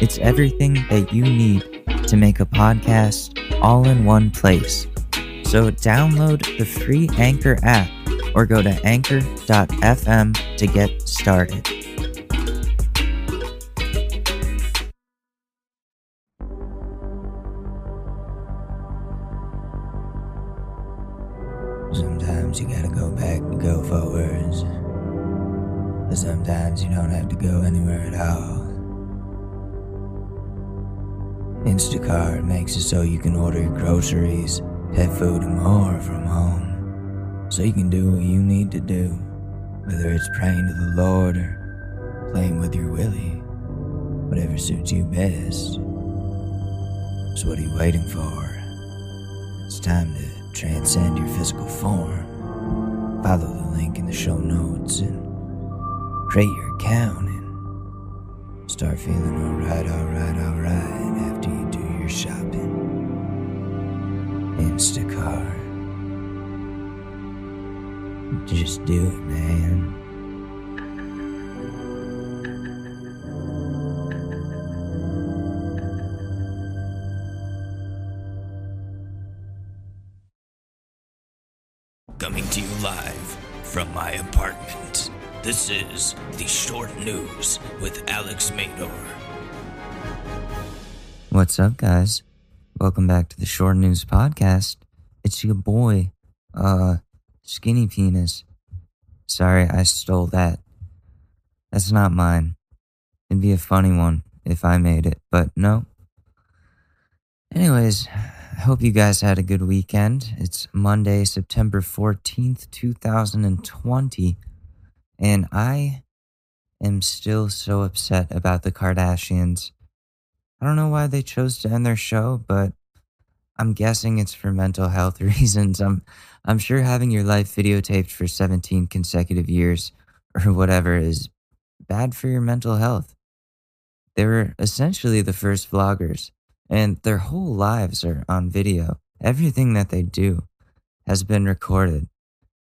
It's everything that you need to make a podcast all in one place. So download the free Anchor app or go to anchor.fm to get started. Sometimes you gotta go back to go forwards. But sometimes you don't have to go anywhere at all. Instacart makes it so you can order your groceries, pet food, and more from home. So you can do what you need to do, whether it's praying to the Lord or playing with your Willie. Whatever suits you best. So what are you waiting for? It's time to transcend your physical form. Follow the link in the show notes and create your account start feeling alright, alright, alright after you do your shopping. Instacart. Just do it, man. News with Alex Madore. What's up, guys? Welcome back to the Short News Podcast. It's your boy, uh, Skinny Penis. Sorry, I stole that. That's not mine. It'd be a funny one if I made it, but no. Anyways, I hope you guys had a good weekend. It's Monday, September 14th, 2020, and I am still so upset about the Kardashians. I don't know why they chose to end their show, but I'm guessing it's for mental health reasons. I'm I'm sure having your life videotaped for 17 consecutive years or whatever is bad for your mental health. They were essentially the first vloggers, and their whole lives are on video. Everything that they do has been recorded.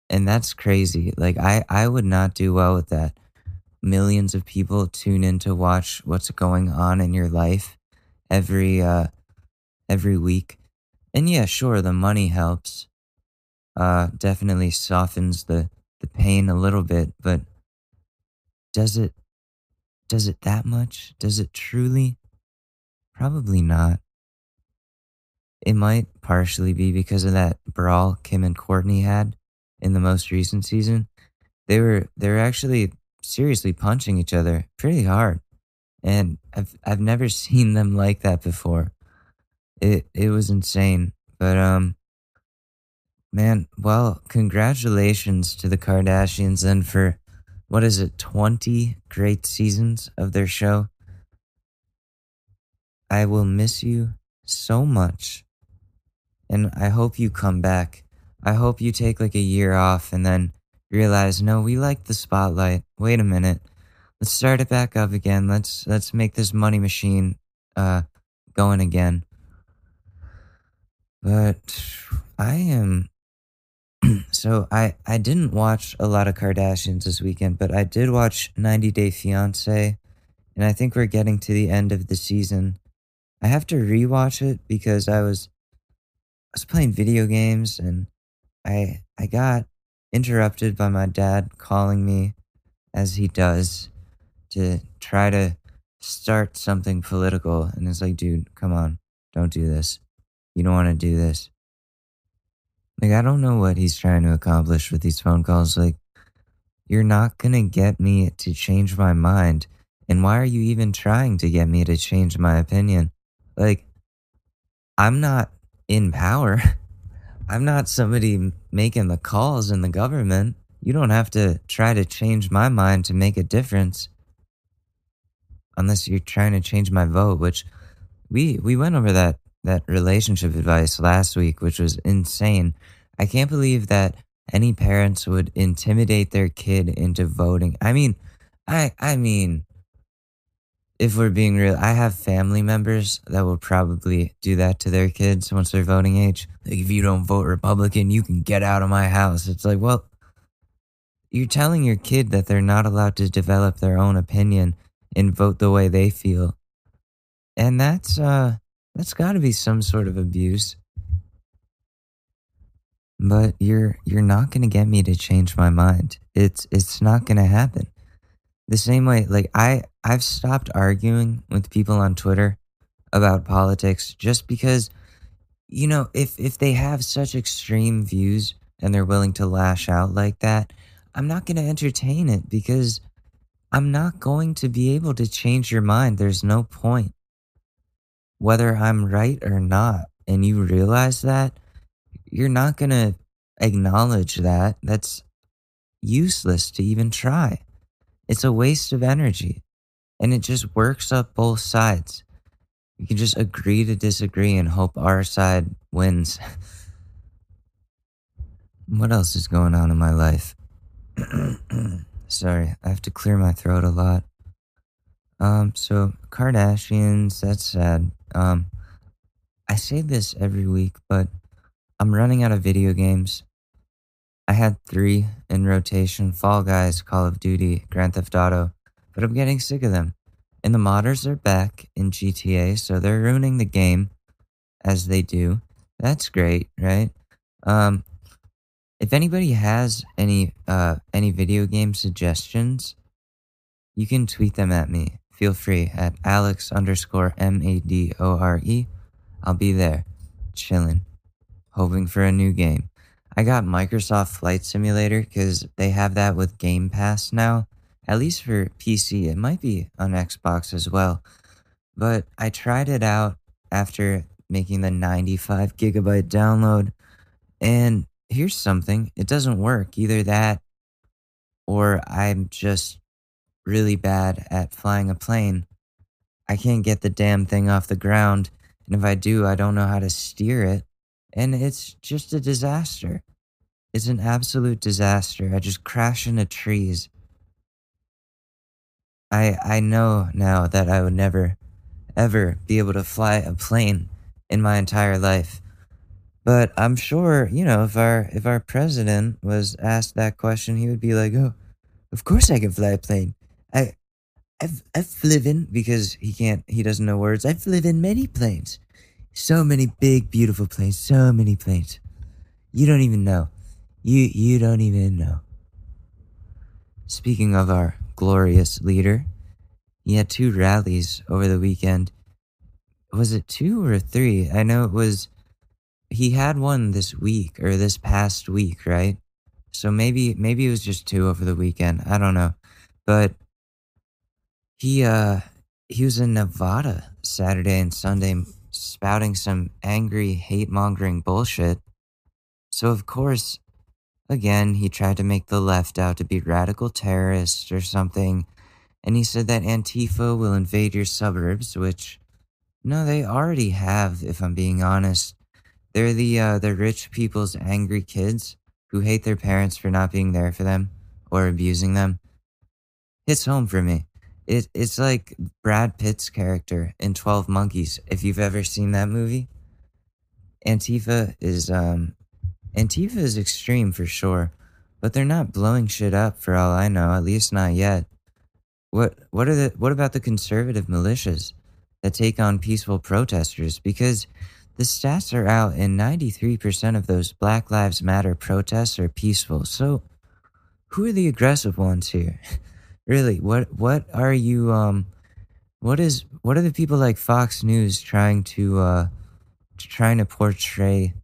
And that's crazy. Like I I would not do well with that. Millions of people tune in to watch what's going on in your life every uh every week. And yeah, sure, the money helps. Uh definitely softens the the pain a little bit, but does it does it that much? Does it truly? Probably not. It might partially be because of that brawl Kim and Courtney had in the most recent season. They were they were actually seriously punching each other pretty hard. And I've I've never seen them like that before. It it was insane. But um man, well, congratulations to the Kardashians and for what is it, 20 great seasons of their show. I will miss you so much. And I hope you come back. I hope you take like a year off and then realize, no, we like the spotlight. Wait a minute. Let's start it back up again. Let's let's make this money machine uh going again. But I am so I I didn't watch a lot of Kardashians this weekend, but I did watch 90 Day Fiance, and I think we're getting to the end of the season. I have to rewatch it because I was I was playing video games and I I got interrupted by my dad calling me as he does to try to start something political. And it's like dude come on don't do this. You don't want to do this. Like i don't know what he's trying to accomplish with these phone calls. Like you're not going to get me to change my mind. And why are you even trying to get me to change my opinion? Like i'm not in power i'm not somebody making the calls in the government you don't have to try to change my mind to make a difference unless you're trying to change my vote, which we we went over that that relationship advice last week, which was insane. I can't believe that any parents would intimidate their kid into voting. I mean, I I mean, if we're being real, I have family members that will probably do that to their kids once they're voting age. Like, if you don't vote Republican, you can get out of my house. It's like, well, you're telling your kid that they're not allowed to develop their own opinion and vote the way they feel. And that's uh that's got to be some sort of abuse. But you're you're not going to get me to change my mind. It's it's not going to happen. The same way like I I've stopped arguing with people on Twitter about politics just because you know, if if they have such extreme views and they're willing to lash out like that, I'm not going to entertain it because I'm not going to be able to change your mind. There's no point. Whether I'm right or not, and you realize that, you're not going to acknowledge that. That's useless to even try. It's a waste of energy. And it just works up both sides. You can just agree to disagree and hope our side wins. what else is going on in my life? Sorry, I have to clear my throat a lot. Um, so Kardashians, that's sad. Um, I say this every week, but I'm running out of video games. I had three in rotation Fall Guys, Call of Duty, Grand Theft Auto, but I'm getting sick of them. And the modders are back in GTA, so they're ruining the game as they do. That's great, right? Um, if anybody has any uh, any video game suggestions, you can tweet them at me. Feel free at Alex underscore M A D O R E. I'll be there, chilling, hoping for a new game. I got Microsoft Flight Simulator because they have that with Game Pass now, at least for PC. It might be on Xbox as well. But I tried it out after making the 95 gigabyte download, and here's something it doesn't work. Either that or I'm just really bad at flying a plane. I can't get the damn thing off the ground. And if I do, I don't know how to steer it. And it's just a disaster. It's an absolute disaster. I just crash into trees. I I know now that I would never ever be able to fly a plane in my entire life. But I'm sure, you know, if our if our president was asked that question, he would be like, "Oh, of course I can fly a plane. I, I've I've flown because he can't he doesn't know words. I've flown many planes, so many big beautiful planes, so many planes. You don't even know, you you don't even know." Speaking of our glorious leader, he had two rallies over the weekend. Was it two or three? I know it was he had one this week or this past week, right? So maybe maybe it was just two over the weekend. I don't know. But he uh he was in Nevada Saturday and Sunday spouting some angry hate-mongering bullshit. So of course, again, he tried to make the left out to be radical terrorists or something. And he said that Antifa will invade your suburbs, which no, they already have, if I'm being honest. They're the uh, the rich people's angry kids who hate their parents for not being there for them or abusing them. Hits home for me. It it's like Brad Pitt's character in Twelve Monkeys. If you've ever seen that movie, Antifa is um, Antifa is extreme for sure, but they're not blowing shit up for all I know. At least not yet. What what are the what about the conservative militias that take on peaceful protesters? Because the stats are out, and 93% of those Black Lives Matter protests are peaceful. So, who are the aggressive ones here? really, what what are you um what is what are the people like Fox News trying to uh trying to portray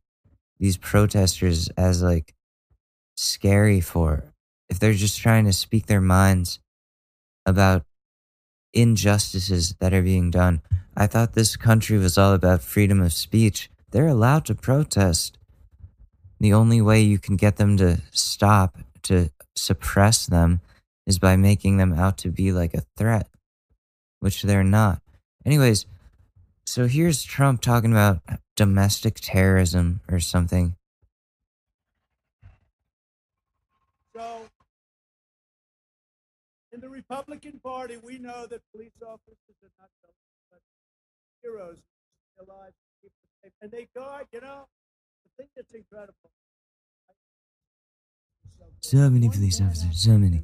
these protesters as like scary for if they're just trying to speak their minds about injustices that are being done. I thought this country was all about freedom of speech. They're allowed to protest. The only way you can get them to stop, to suppress them, is by making them out to be like a threat, which they're not. Anyways, So here's Trump talking about domestic terrorism or something. So, in the Republican Party, we know that police officers are not but heroes their lives, keep them safe. and they guard. You know, the thing that's incredible. So many police officers, so many.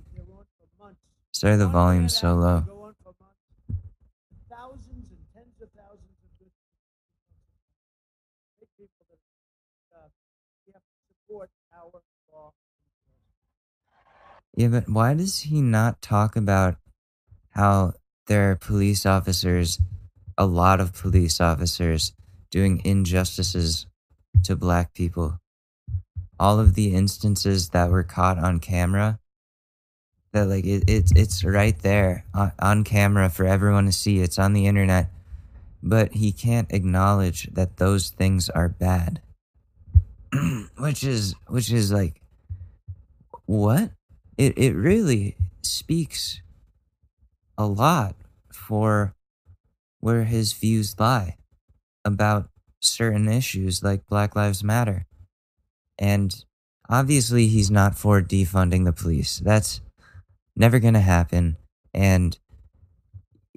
Sorry, the volume's so low. Thousands and tens of thousands of good people that uh, we have to support our law. Yeah, but why does he not talk about how there are police officers, a lot of police officers, doing injustices to black people? All of the instances that were caught on camera, that like it, it's it's right there on, on camera for everyone to see. It's on the internet, but he can't acknowledge that those things are bad, which is which is like what it it really speaks a lot for where his views lie about certain issues like Black Lives Matter. And obviously he's not for defunding the police. That's never going to happen and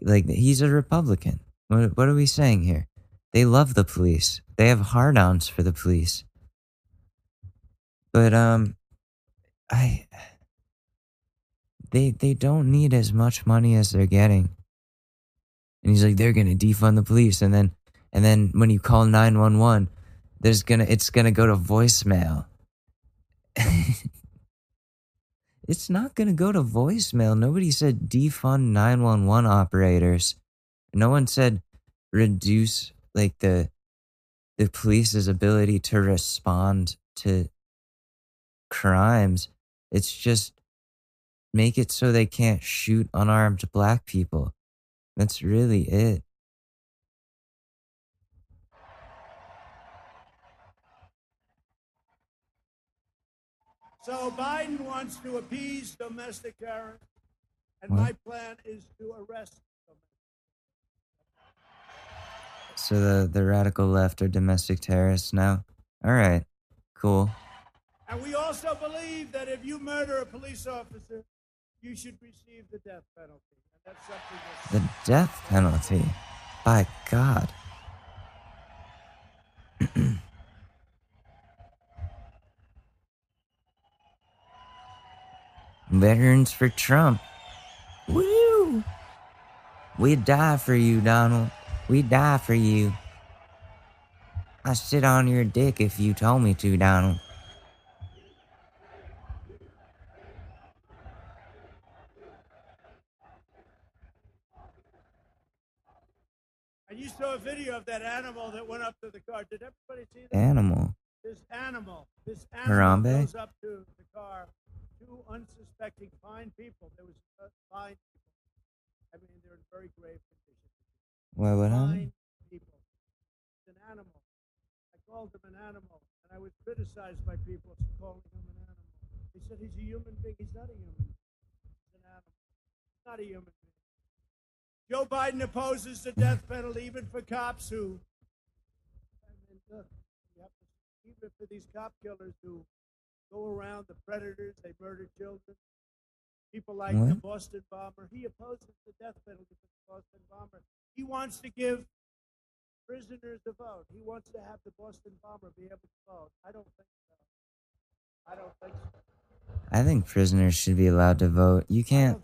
like he's a Republican. What, what are we saying here? They love the police. They have hard-ons for the police. But um I they they don't need as much money as they're getting. And he's like, they're gonna defund the police, and then and then when you call nine one one, there's gonna it's gonna go to voicemail. it's not gonna go to voicemail. Nobody said defund nine one one operators. No one said reduce like the the police's ability to respond to crimes. It's just make it so they can't shoot unarmed black people. That's really it. So Biden wants to appease domestic terrorists, and What? my plan is to arrest them. So the, the radical left are domestic terrorists now? All right, cool. And we also believe that if you murder a police officer, you should receive the death penalty. The death penalty. By God. Veterans for Trump. Woo! We'd die for you, Donald. We'd die for you. I'd sit on your dick if you told me to, Donald. And you saw a video of that animal that went up to the car. Did everybody see that? Animal. This animal, this animal Harambe? goes up to the car. Two unsuspecting fine people. There was uh, fine people. I mean, they're in very grave condition. What, what happened? Fine people. It's an animal. I called him an animal, and I was criticized by people for calling him an animal. They said he's a human being. He's not a human being. He's an animal. He's not a human being. Joe Biden opposes the death penalty even for cops who. I mean, look, you have to, even for these cop killers who go around the predators, they murder children. People like the Boston bomber. He opposes the death penalty for the Boston bomber. He wants to give prisoners a vote. He wants to have the Boston bomber be able to vote. I don't think so. I don't think so. I think prisoners should be allowed to vote. You can't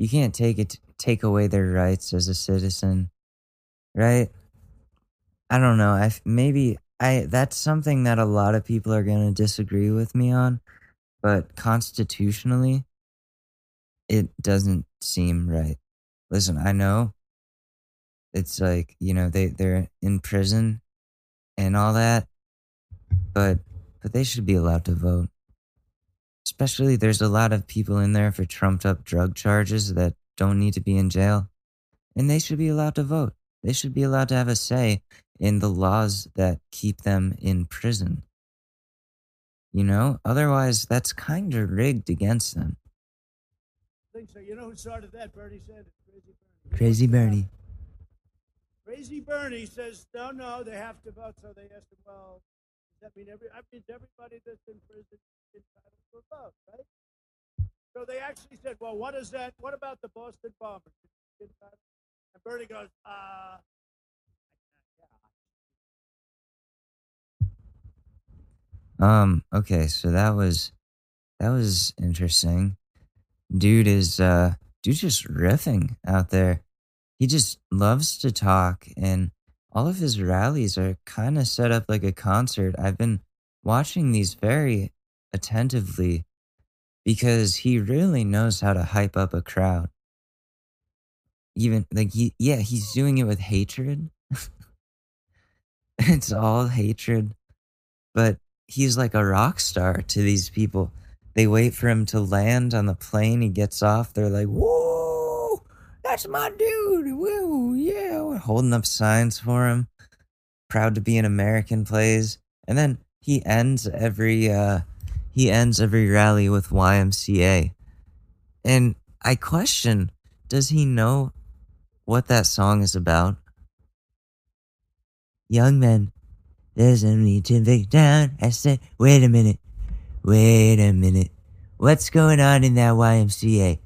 you can't take it take away their rights as a citizen right? I don't know I maybe i that's something that a lot of people are going to disagree with me on but constitutionally it doesn't seem right. Listen i know it's like you know they they're in prison and all that but but they should be allowed to vote especially there's a lot of people in there for trumped up drug charges that don't need to be in jail and they should be allowed to vote they should be allowed to have a say in the laws that keep them in prison you know otherwise that's kind of rigged against them I think so. You know who started that? Bernie Sanders. Crazy Bernie. Crazy wants to have bernie Crazy Bernie says, no, no, they have to vote. So they asked him, well, does that mean every, I mean, everybody that's in prison is entitled to a vote, right? So they actually said, well, what is that? What about the Boston bombers? And Bernie goes, uh, Um, okay, so that was that was interesting. Dude is uh dude just riffing out there. He just loves to talk and all of his rallies are kind of set up like a concert. I've been watching these very attentively because he really knows how to hype up a crowd. Even like he yeah, he's doing it with hatred. it's all hatred. But he's like a rock star to these people. They wait for him to land on the plane. He gets off. They're like, "Whoa, that's my dude!" Whoa, yeah, We're holding up signs for him. Proud to be an American. Plays, and then he ends every uh, he ends every rally with YMCA. And I question, does he know what that song is about? Young men, there's a need to break down. I said, wait a minute. Wait a minute. What's going on in that YMCA?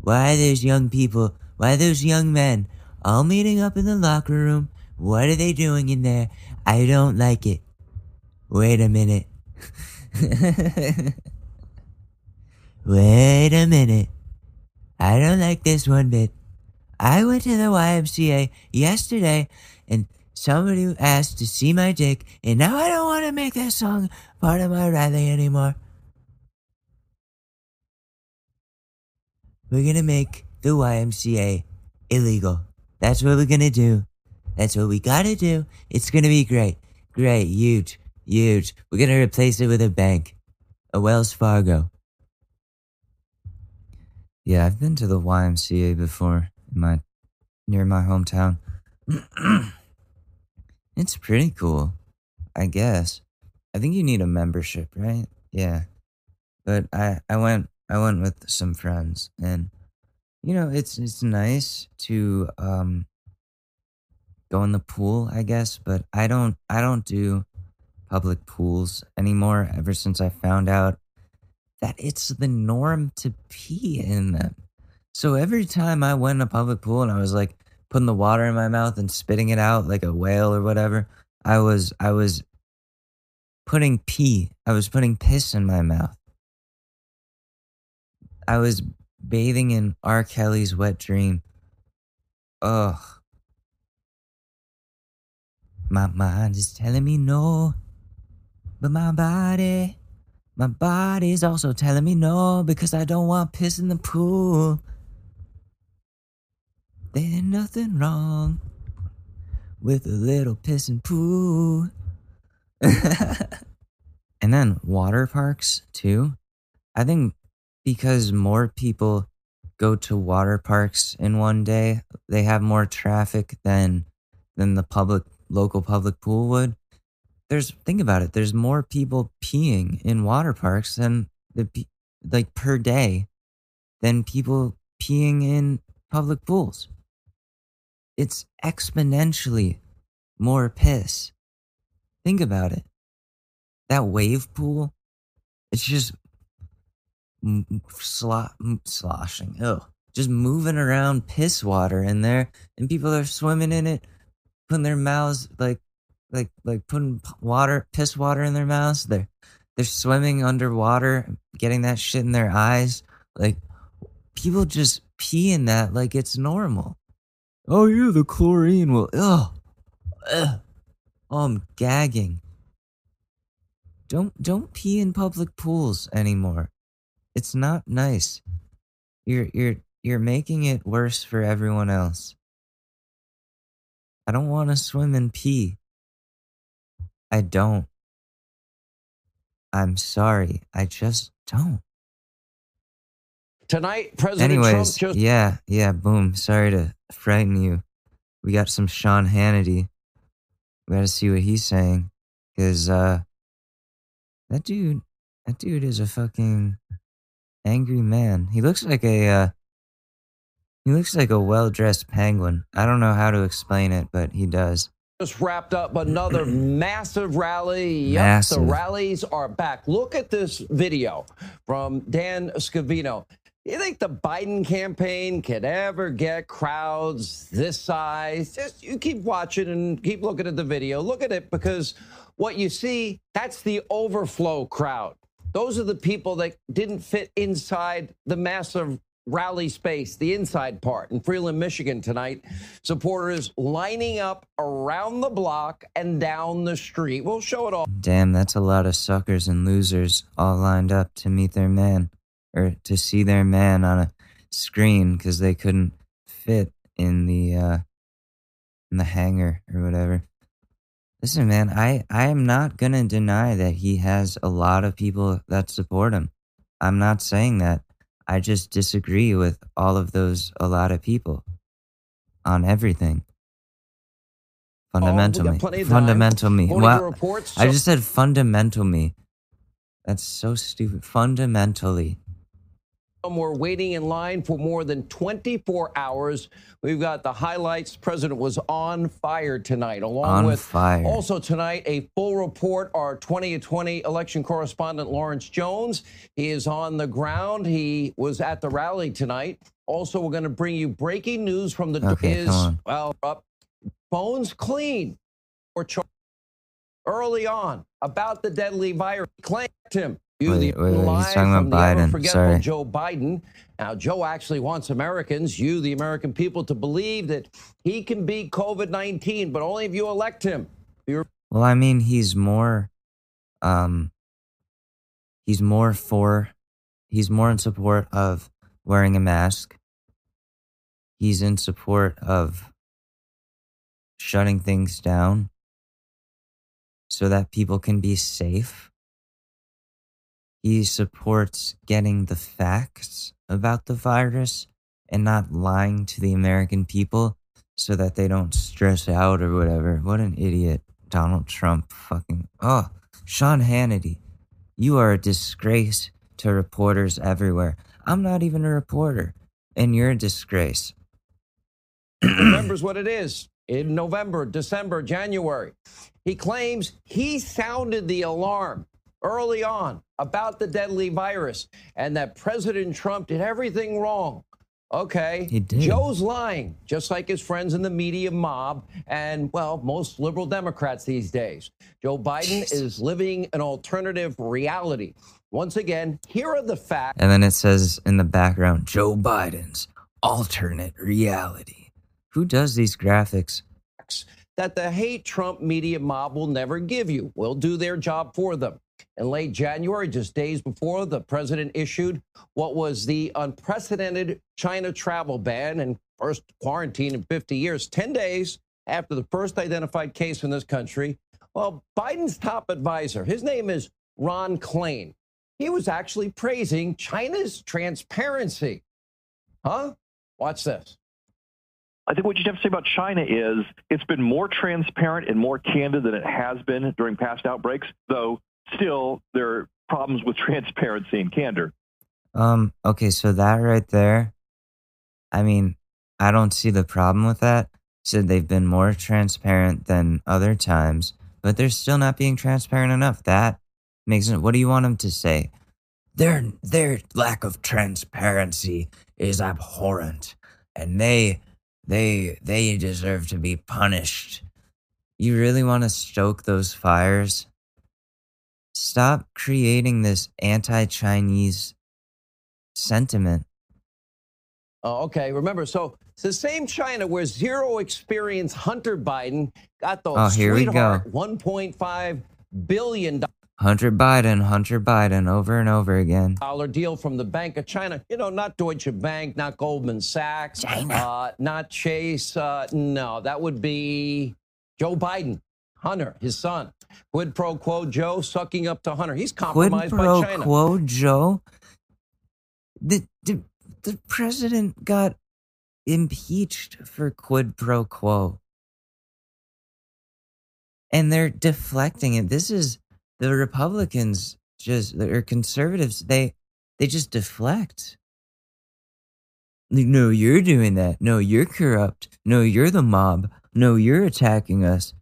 Why those young people, why those young men all meeting up in the locker room? What are they doing in there? I don't like it. Wait a minute. Wait a minute. I don't like this one bit. I went to the YMCA yesterday and somebody asked to see my dick, and now I don't want to make that song part of my rally anymore. We're gonna make the YMCA illegal. That's what we're gonna do. That's what we gotta do. It's gonna be great. Great, huge, huge. We're gonna replace it with a bank, a Wells Fargo. Yeah, I've been to the YMCA before in my near my hometown. It's pretty cool, I guess. I think you need a membership, right? Yeah. But I I went I went with some friends and you know, it's it's nice to um go in the pool, I guess, but I don't I don't do public pools anymore ever since I found out that it's the norm to pee in them. So every time I went in a public pool and I was like, putting the water in my mouth and spitting it out like a whale or whatever. I was I was putting pee. I was putting piss in my mouth. I was bathing in R. Kelly's wet dream. Ugh. My mind is telling me no, but my body, my body is also telling me no because I don't want piss in the pool. There's nothing wrong with a little piss and poo. and then water parks too. I think because more people go to water parks in one day, they have more traffic than than the public local public pool would. There's think about it. There's more people peeing in water parks than the like per day than people peeing in public pools it's exponentially more piss. Think about it. That wave pool, it's just slo- sloshing. Oh, just moving around piss water in there, and people are swimming in it, putting their mouths like, like, like putting water, piss water in their mouths. They're they're swimming underwater, getting that shit in their eyes. Like people just pee in that like it's normal. Oh yeah, the chlorine will. Ugh. Ugh. Oh, I'm gagging. Don't don't pee in public pools anymore. It's not nice. You're you're you're making it worse for everyone else. I don't want to swim and pee. I don't. I'm sorry. I just don't. Tonight, President Anyways, Trump just. yeah, yeah, boom. Sorry to frighten you. We got some Sean Hannity. We got to see what he's saying. Because uh, that dude, that dude is a fucking angry man. He looks like a, uh, He looks like a well dressed penguin. I don't know how to explain it, but he does. Just wrapped up another massive rally. Yep, Massive. the rallies are back. Look at this video from Dan Scavino. You think the Biden campaign could ever get crowds this size? Just you keep watching and keep looking at the video. Look at it because what you see, that's the overflow crowd. Those are the people that didn't fit inside the massive rally space, the inside part in Freeland, Michigan tonight. Supporters lining up around the block and down the street. We'll show it all. Damn, that's a lot of suckers and losers all lined up to meet their man or to see their man on a screen because they couldn't fit in the uh in the hangar or whatever. Listen, man, I I am not gonna deny that he has a lot of people that support him. I'm not saying that. I just disagree with all of those a lot of people on everything. Oh, got Fundamentally, plenty fundamental me. Well, reports. I just said fundamental me. That's so stupid. Fundamentally. We're waiting in line for more than 24 hours. We've got the highlights. The president was on fire tonight, along On with fire. also tonight a full report. Our 2020 election correspondent Lawrence Jones. He is on the ground. He was at the rally tonight. Also, we're going to bring you breaking news from the Okay, is well up phones clean or early on about the deadly virus. Claimed him. You Wait, the wait, wait, he's talking about from Biden. Sorry. Joe Biden. Now, Joe actually wants Americans, you, the American people, to believe that he can beat COVID 19, but only if you elect him. You're Well, I mean, he's more, um, he's more for, he's more in support of wearing a mask. He's in support of shutting things down so that people can be safe. He supports getting the facts about the virus and not lying to the American people so that they don't stress out or whatever. What an idiot. Donald Trump fucking. Oh, Sean Hannity. You are a disgrace to reporters everywhere. I'm not even a reporter, and you're a disgrace. remembers what it is in November, December, January. He claims he sounded the alarm early on about the deadly virus and that President Trump did everything wrong. Okay. He did. Joe's lying, just like his friends in the media mob and, well, most liberal Democrats these days. Joe Biden is living an alternative reality. Once again, here are the facts. And then it says in the background, Joe Biden's alternate reality. Who does these graphics? that the hate Trump media mob will never give you. Will do their job for them. In late January, just days before the president issued what was the unprecedented China travel ban and first quarantine in 50 years, 10 days after the first identified case in this country. Well, Biden's top advisor, his name is Ron Klain. He was actually praising China's transparency. Huh? Watch this. I think what you have to say about China is it's been more transparent and more candid than it has been during past outbreaks, though still there are problems with transparency and candor. Um, okay, so that right there, I mean, I don't see the problem with that. Said they've been more transparent than other times, but they're still not being transparent enough. That makes it. What do you want them to say? Their their lack of transparency is abhorrent, and they they they deserve to be punished. You really want to stoke those fires? Stop creating this anti-Chinese sentiment. Oh, okay. Remember, so it's the same China where zero experience Hunter Biden got the Oh, here we go. sweetheart $1.5 billion Hunter Biden, Hunter Biden, over and over again. dollar deal from the Bank of China. You know, not Deutsche Bank, not Goldman Sachs, Uh, not Chase. Uh, no, that would be Joe Biden, Hunter, his son. Quid pro quo Joe sucking up to Hunter. He's Quid compromised pro by China. quo, Joe. The, the the president got impeached for quid pro quo, and they're deflecting it. This is the Republicans, just or conservatives. They they just deflect. No, you're doing that. No, you're corrupt. No, you're the mob. No, you're attacking us.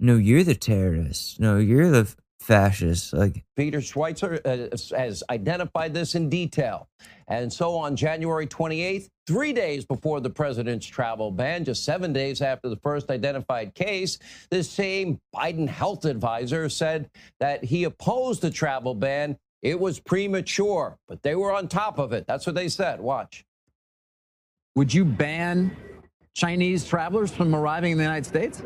No, you're the terrorist. No, you're the fascist. Like, Peter Schweizer uh, has identified this in detail. And so on January 28th, three days before the president's travel ban, just seven days after the first identified case, this same Biden health advisor said that he opposed the travel ban. It was premature, but they were on top of it. That's what they said. Watch. Would you ban Chinese travelers from arriving in the United States?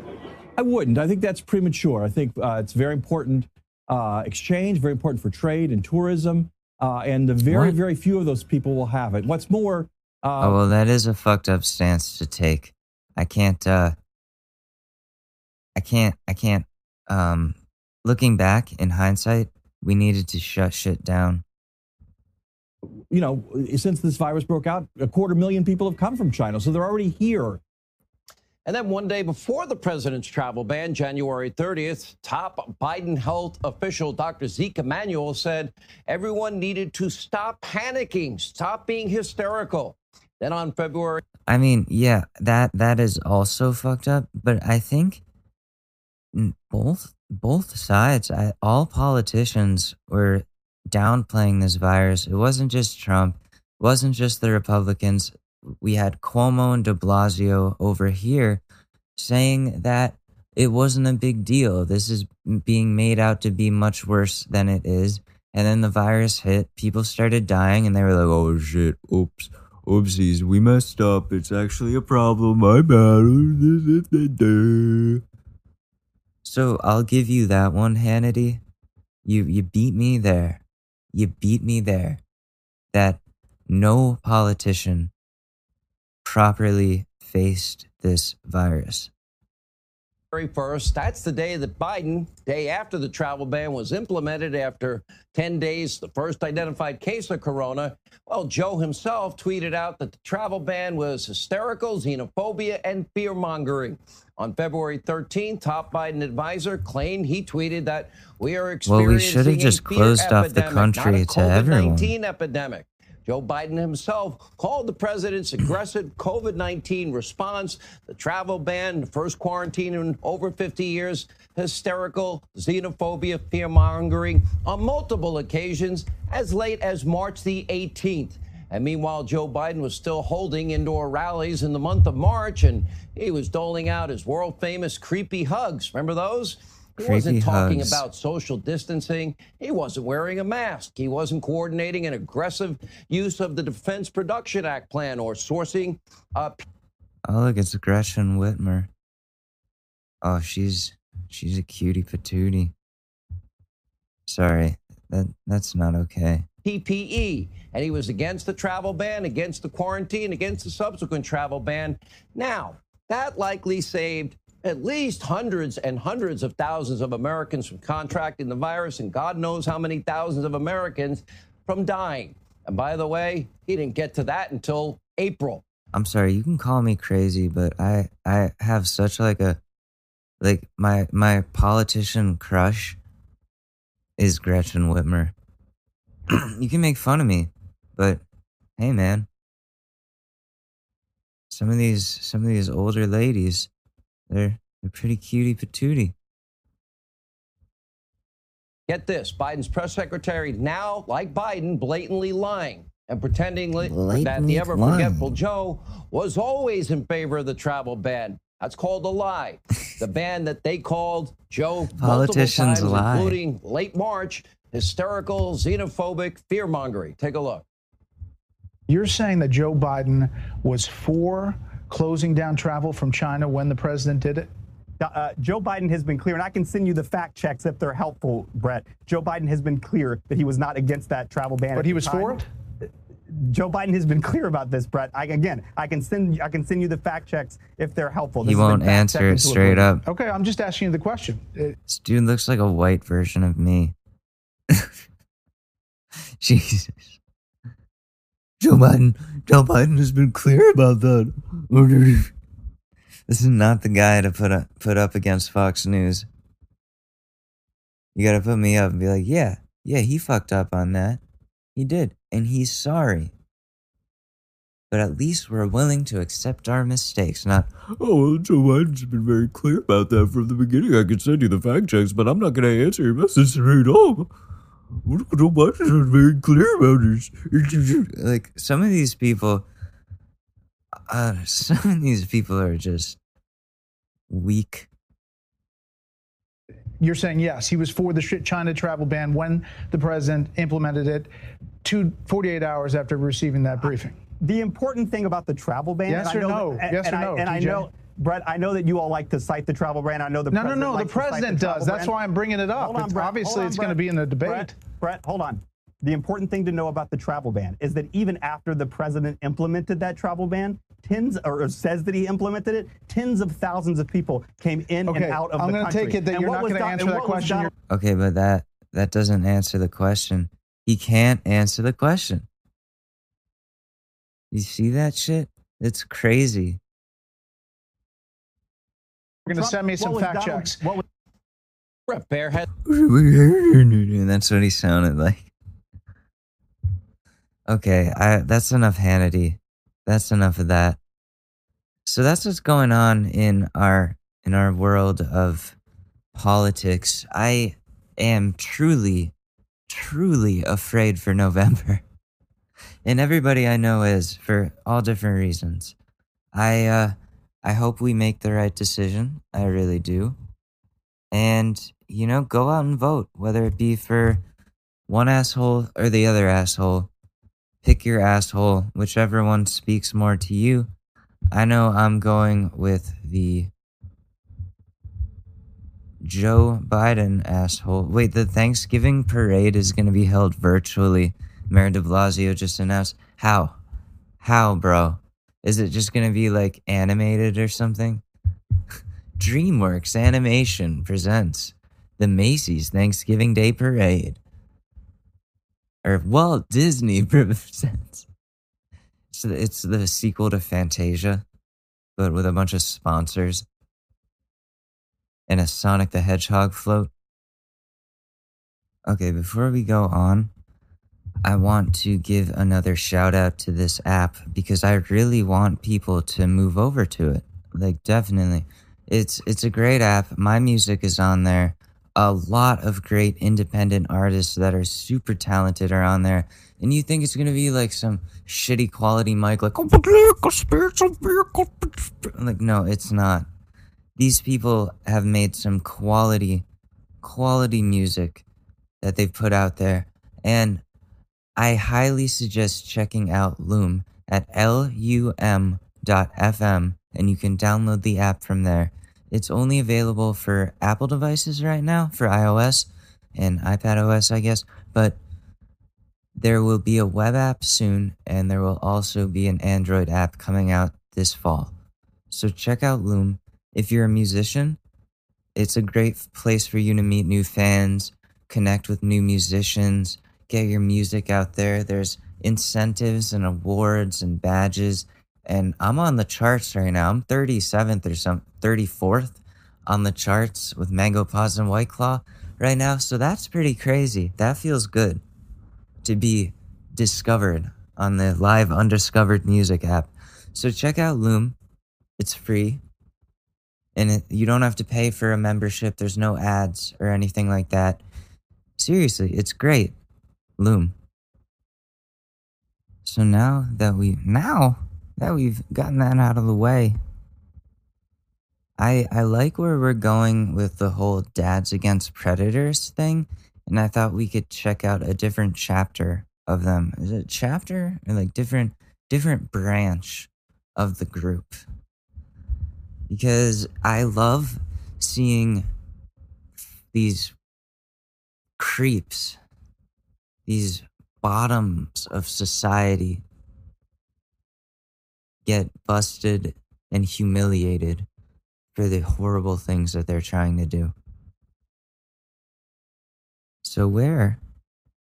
I wouldn't. I think that's premature. I think uh, it's very important uh, exchange, very important for trade and tourism, uh, and the very, What? very few of those people will have it. What's more, uh, oh, well, that is a fucked up stance to take. I can't, uh, I can't, I can't, um, looking back in hindsight, we needed to shut shit down. You know, since this virus broke out, a quarter million people have come from China, so they're already here. And then one day before the president's travel ban, January 30th, top Biden health official Dr. Zeke Emanuel said everyone needed to stop panicking, stop being hysterical. Then on February I mean, yeah, that that is also fucked up. But I think both both sides, I, all politicians were downplaying this virus. It wasn't just Trump. It wasn't just the Republicans. We had Cuomo and De Blasio over here saying that it wasn't a big deal. This is being made out to be much worse than it is. And then the virus hit. People started dying, and they were like, "Oh shit! Oops." Oopsies, we messed up. It's actually a problem. My bad. So I'll give you that one, Hannity. You you beat me there. You beat me there. That no politician properly faced this virus. 1st, that's the day that Biden, day after the travel ban was implemented, after 10 days, the first identified case of corona. Well, Joe himself tweeted out that the travel ban was hysterical, xenophobia, and fear mongering. On February 13th, top Biden advisor claimed he tweeted that we are Well, we experiencing should have just closed off the epidemic, country not a to everyone. COVID-19 epidemic. Joe Biden himself called the president's aggressive COVID 19 response, the travel ban, the first quarantine in over 50 years, hysterical, xenophobia, fear mongering on multiple occasions as late as March the 18th. And meanwhile, Joe Biden was still holding indoor rallies in the month of March and he was doling out his world famous creepy hugs. Remember those? He wasn't talking hugs. about social distancing. He wasn't wearing a mask. He wasn't coordinating an aggressive use of the Defense Production Act plan or sourcing uh, Oh, look, it's Gretchen Whitmer. Oh, she's she's a cutie patootie. Sorry, that that's not okay. PPE. And he was against the travel ban, against the quarantine, against the subsequent travel ban. Now, that likely saved at least hundreds and hundreds of thousands of Americans from contracting the virus, and God knows how many thousands of Americans from dying. And by the way, he didn't get to that until April. I'm sorry, you can call me crazy, but I I have such like a like my my politician crush is Gretchen Whitmer. you can make fun of me, but hey man. Some of these some of these older ladies, they're they're pretty cutie patootie. Get this Biden's press secretary now, like Biden, blatantly lying and pretending li- that Blatantly the ever lying. forgetful Joe was always in favor of the travel ban. That's called a lie. the ban that they called Joe multiple Politicians times, lie. including late March, hysterical, xenophobic, fear mongering. Take a look. You're saying that Joe Biden was for closing down travel from China when the president did it? Uh, Joe Biden has been clear, and I can send you the fact checks if they're helpful, Brett. Joe Biden has been clear that he was not against that travel ban. But he was time. for it? Joe Biden has been clear about this, Brett. I, again, I can send I can send you the fact checks if they're helpful. He This has been won't answer it straight up. Okay, I'm just asking you the question. This dude looks like a white version of me. Jesus. Joe Biden, Joe Biden has been clear about that. This is not the guy to put up, put up against Fox News. You gotta put me up and be like, yeah, yeah, he fucked up on that. He did, and he's sorry. but at least we're willing to accept our mistakes, not, Oh, well, Joe Biden's been very clear about that from the beginning. I could send you the fact checks, but I'm not going to answer your message straight up. Joe Biden's been very clear about this. like, some of these people, uh, some of these people are just weak. You're saying yes, he was for the sh- China travel ban when the president implemented it, two, 48 hours after receiving that briefing. The important thing about the travel ban. Yes and I or know no? that- Yes and or I, no, And I TJ? know, Brett, I know that you all like to cite the travel ban. I know the No, no, president no. The likes to cite president travel does. That's ban. why I'm bringing it up. On, It's- Brett. obviously, on, it's going to be in the debate. Brett, Brett, hold on. The important thing to know about the travel ban is that even after the president implemented that travel ban, tens or says that he implemented it, tens of thousands of people came in Okay, and out of I'm the country. I'm gonna take it that And you're not gonna answer that question. Donald- Okay, but that that doesn't answer the question. He can't answer the question. You see that shit? It's crazy. You're going to send me some fact Donald- checks. what was- Brett Barehead. And that's what he sounded like. Okay, I that's enough Hannity. That's enough of that. So that's what's going on in our in our world of politics. I am truly, truly afraid for November. And everybody I know is for all different reasons. I uh I hope we make the right decision. I really do. And you know, go out and vote, whether it be for one asshole or the other asshole. Pick your asshole, whichever one speaks more to you. I know I'm going with the Joe Biden asshole. Wait, the Thanksgiving parade is going to be held virtually. Mayor de Blasio just announced. How? How, bro? Is it just going to be like animated or something? DreamWorks Animation presents the Macy's Thanksgiving Day Parade. Or Walt Disney presents. So it's the sequel to Fantasia, but with a bunch of sponsors and a Sonic the Hedgehog float. Okay, before we go on, I want to give another shout out to this app because I really want people to move over to it. Like definitely. It's it's a great app. My music is on there. A lot of great independent artists that are super talented are on there. And you think it's gonna be like some shitty quality mic like oh, like no, it's not. These people have made some quality quality music that they've put out there. And I highly suggest checking out Lum at lum.fm and you can download the app from there. It's only available for Apple devices right now, for iOS and iPad OS, I guess, but there will be a web app soon and there will also be an Android app coming out this fall. So check out Lum. If you're a musician, it's a great place for you to meet new fans, connect with new musicians, get your music out there. There's incentives and awards and badges. And I'm on the charts right now. I'm 37th or some 34th on the charts with Mango Paws and White Claw right now. So that's pretty crazy. That feels good to be discovered on the live undiscovered music app. So check out Lum. It's free. And it, you don't have to pay for a membership. There's no ads or anything like that. Seriously, it's great. Lum. So now that we now that we've gotten that out of the way, I I like where we're going with the whole dads against predators thing, and I thought we could check out a different chapter of them. Is it chapter or like different different branch of the group? Because I love seeing these creeps, these bottoms of society get busted and humiliated for the horrible things that they're trying to do. So where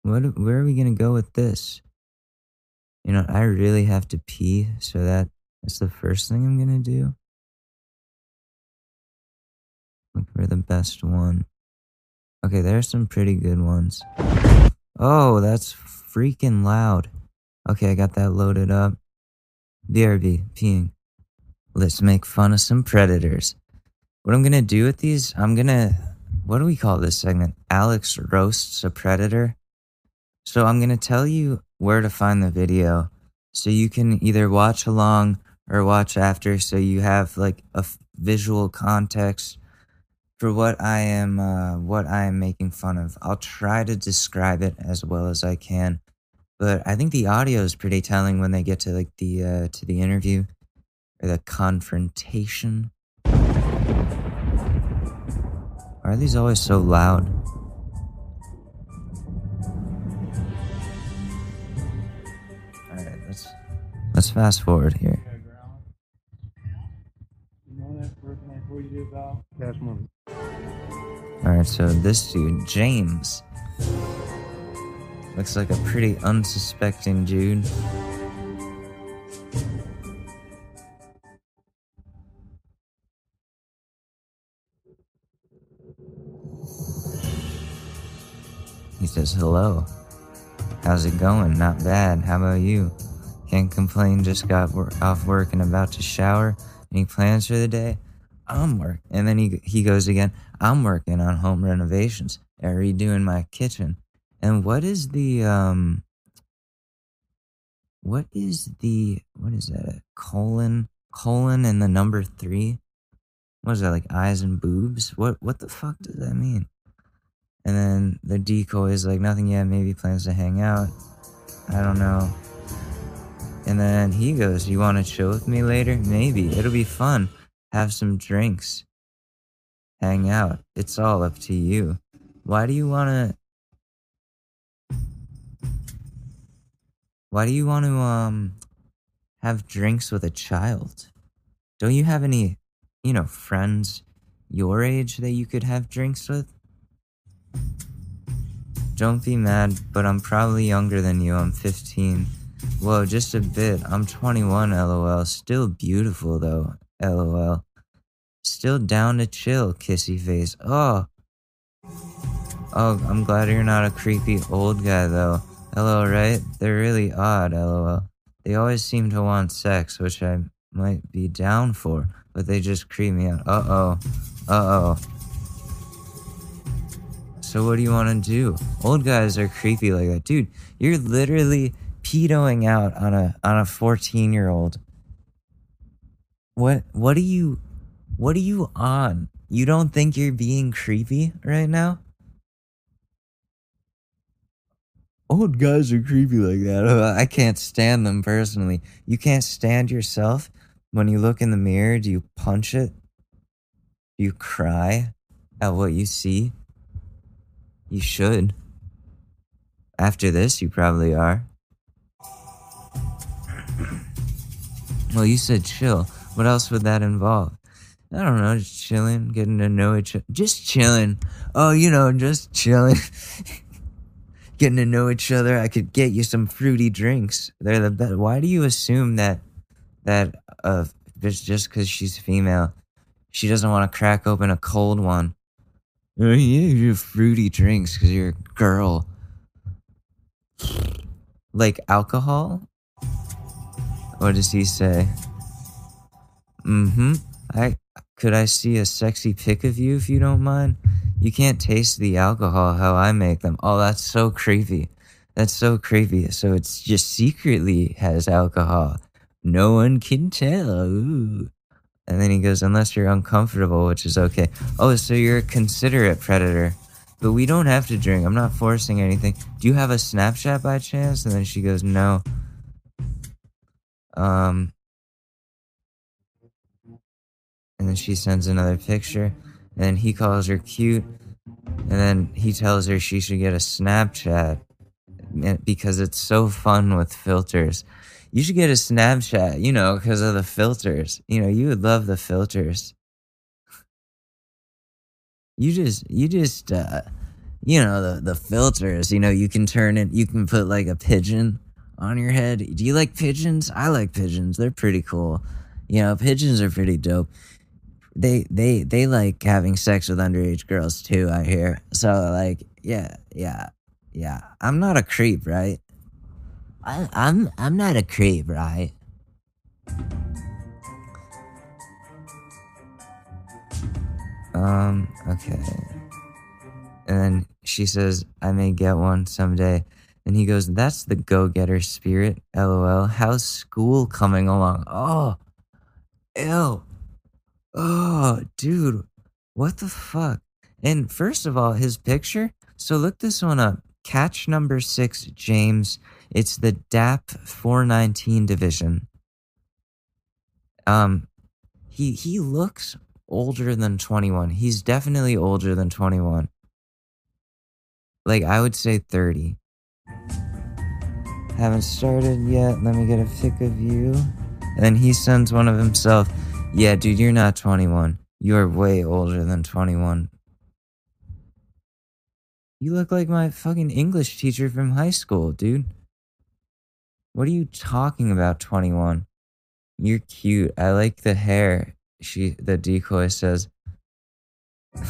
what where are we going to go with this? You know, I really have to pee, so that that's the first thing I'm going to do. Look for the best one. Okay, there's some pretty good ones. Oh, that's freaking loud. Okay, I got that loaded up. BRB, peeing. Let's make fun of some predators. What I'm gonna do with these, I'm gonna, what do we call this segment? Alex roasts a predator. So I'm gonna tell you where to find the video so you can either watch along or watch after so you have like a f- visual context for what I am uh, what I am making fun of. I'll try to describe it as well as I can, but I think the audio is pretty telling when they get to like the uh, to the interview or the confrontation. Why are these always so loud? All right, let's let's fast forward here. All right, so this dude, James, looks like a pretty unsuspecting dude. He says, Hello. How's it going? Not bad. How about you? Can't complain. Just got wor- off work and about to shower. Any plans for the day? I'm work. And then he he goes again. I'm working on home renovations and redoing my kitchen. And what is the um? What is the what is that? A colon colon and the number three. What is that like eyes and boobs? What what the fuck does that mean? And then the decoy is like nothing yet. Maybe plans to hang out. I don't know. And then he goes, "You want to chill with me later? Maybe it'll be fun. Have some drinks, hang out. It's all up to you. Why do you want to? Why do you want to um have drinks with a child? Don't you have any, you know, friends your age that you could have drinks with? Don't be mad, but I'm probably younger than you. I'm 15. Whoa, just a bit. I'm 21, lol. Still beautiful, though, lol. Still down to chill, kissy face. Oh. Oh, I'm glad you're not a creepy old guy, though. Hello, right? They're really odd, lol. They always seem to want sex, which I might be down for, but they just creep me out. Uh oh. Uh oh. So what do you want to do? Old guys are creepy like that, dude. You're literally pedoing out on a on a 14 year old. What what are you what are you on? You don't think you're being creepy right now? Old guys are creepy like that. I can't stand them personally. You can't stand yourself when you look in the mirror. Do you punch it? Do you cry at what you see? You should. After this, you probably are. Well, you said chill. What else would that involve? I don't know, just chilling, getting to know each other. Just chilling. Oh, you know, just chilling. getting to know each other. I could get you some fruity drinks. They're the best. Why do you assume that that uh just just because she's female, she doesn't want to crack open a cold one? Oh yeah, you fruity drinks because you're a girl. Like alcohol? What does he say? Mm-hmm. I could I see a sexy pic of you if you don't mind? You can't taste the alcohol how I make them. Oh, that's so creepy. That's so creepy. So it's just secretly has alcohol. No one can tell. Ooh. And then he goes, unless you're uncomfortable, which is okay. Oh, so you're a considerate predator. But we don't have to drink. I'm not forcing anything. Do you have a Snapchat by chance? And then she goes, no. Um, and then she sends another picture. And then he calls her cute. And then he tells her she should get a Snapchat because it's so fun with filters. You should get a Snapchat, you know, because of the filters. You know, you would love the filters. You just, you just, uh, you know, the, the filters, you know, you can turn it, you can put like a pigeon on your head. Do you like pigeons? I like pigeons. They're pretty cool. You know, pigeons are pretty dope. They they they like having sex with underage girls too, I hear. So like, yeah, yeah. Yeah. I'm not a creep, right? I, I'm I'm not a creep, right? Um, okay. And then she says, I may get one someday. And he goes, That's the go getter spirit. LOL. How's school coming along? Oh, ew. Oh, dude. What the fuck? And first of all, his picture. So look this one up. Catch number six, James. It's the DAP 419 division. Um, he he looks older than 21. He's definitely older than 21. Like I would say 30. Haven't started yet. Let me get a pic of you. And then he sends one of himself. Yeah, dude, you're not 21. You're way older than 21. You look like my fucking English teacher from high school, dude. What are you talking about, 21? You're cute. I like the hair. She the decoy says.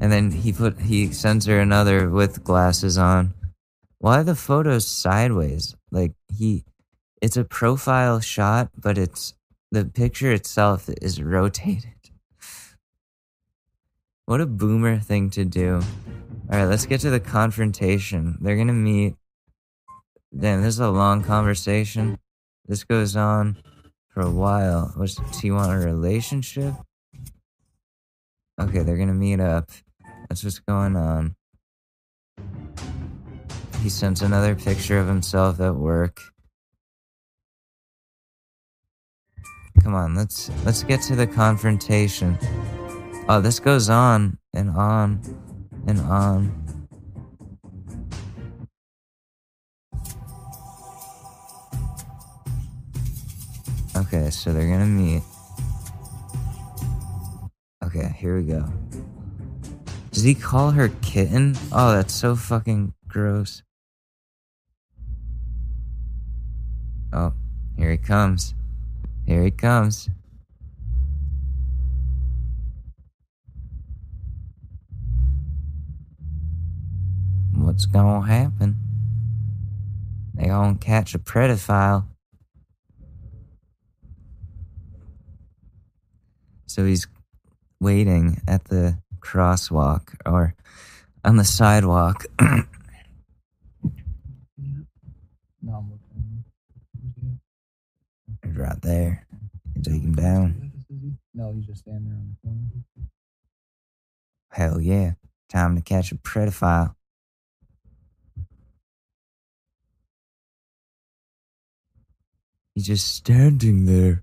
and then he put he sends her another with glasses on. Why the photos sideways? Like he it's a profile shot, but it's the picture itself is rotated. What a boomer thing to do. All right, let's get to the confrontation. They're going to meet. Damn, this is a long conversation. This goes on for a while. What's, does he want a relationship? Okay, they're going to meet up. That's what's going on. He sends another picture of himself at work. Come on, let's let's get to the confrontation. Oh, this goes on and on and on. Okay, so they're gonna meet. Okay, here we go. Does he call her kitten? Oh, that's so fucking gross. Oh, here he comes. Here he comes. What's gonna happen? They gonna catch a pedophile. So he's waiting at the crosswalk or on the sidewalk. No, I'm looking. He's right there. You take him down. No, he's just standing there on the corner. Hell yeah. Time to catch a pedophile. He's just standing there,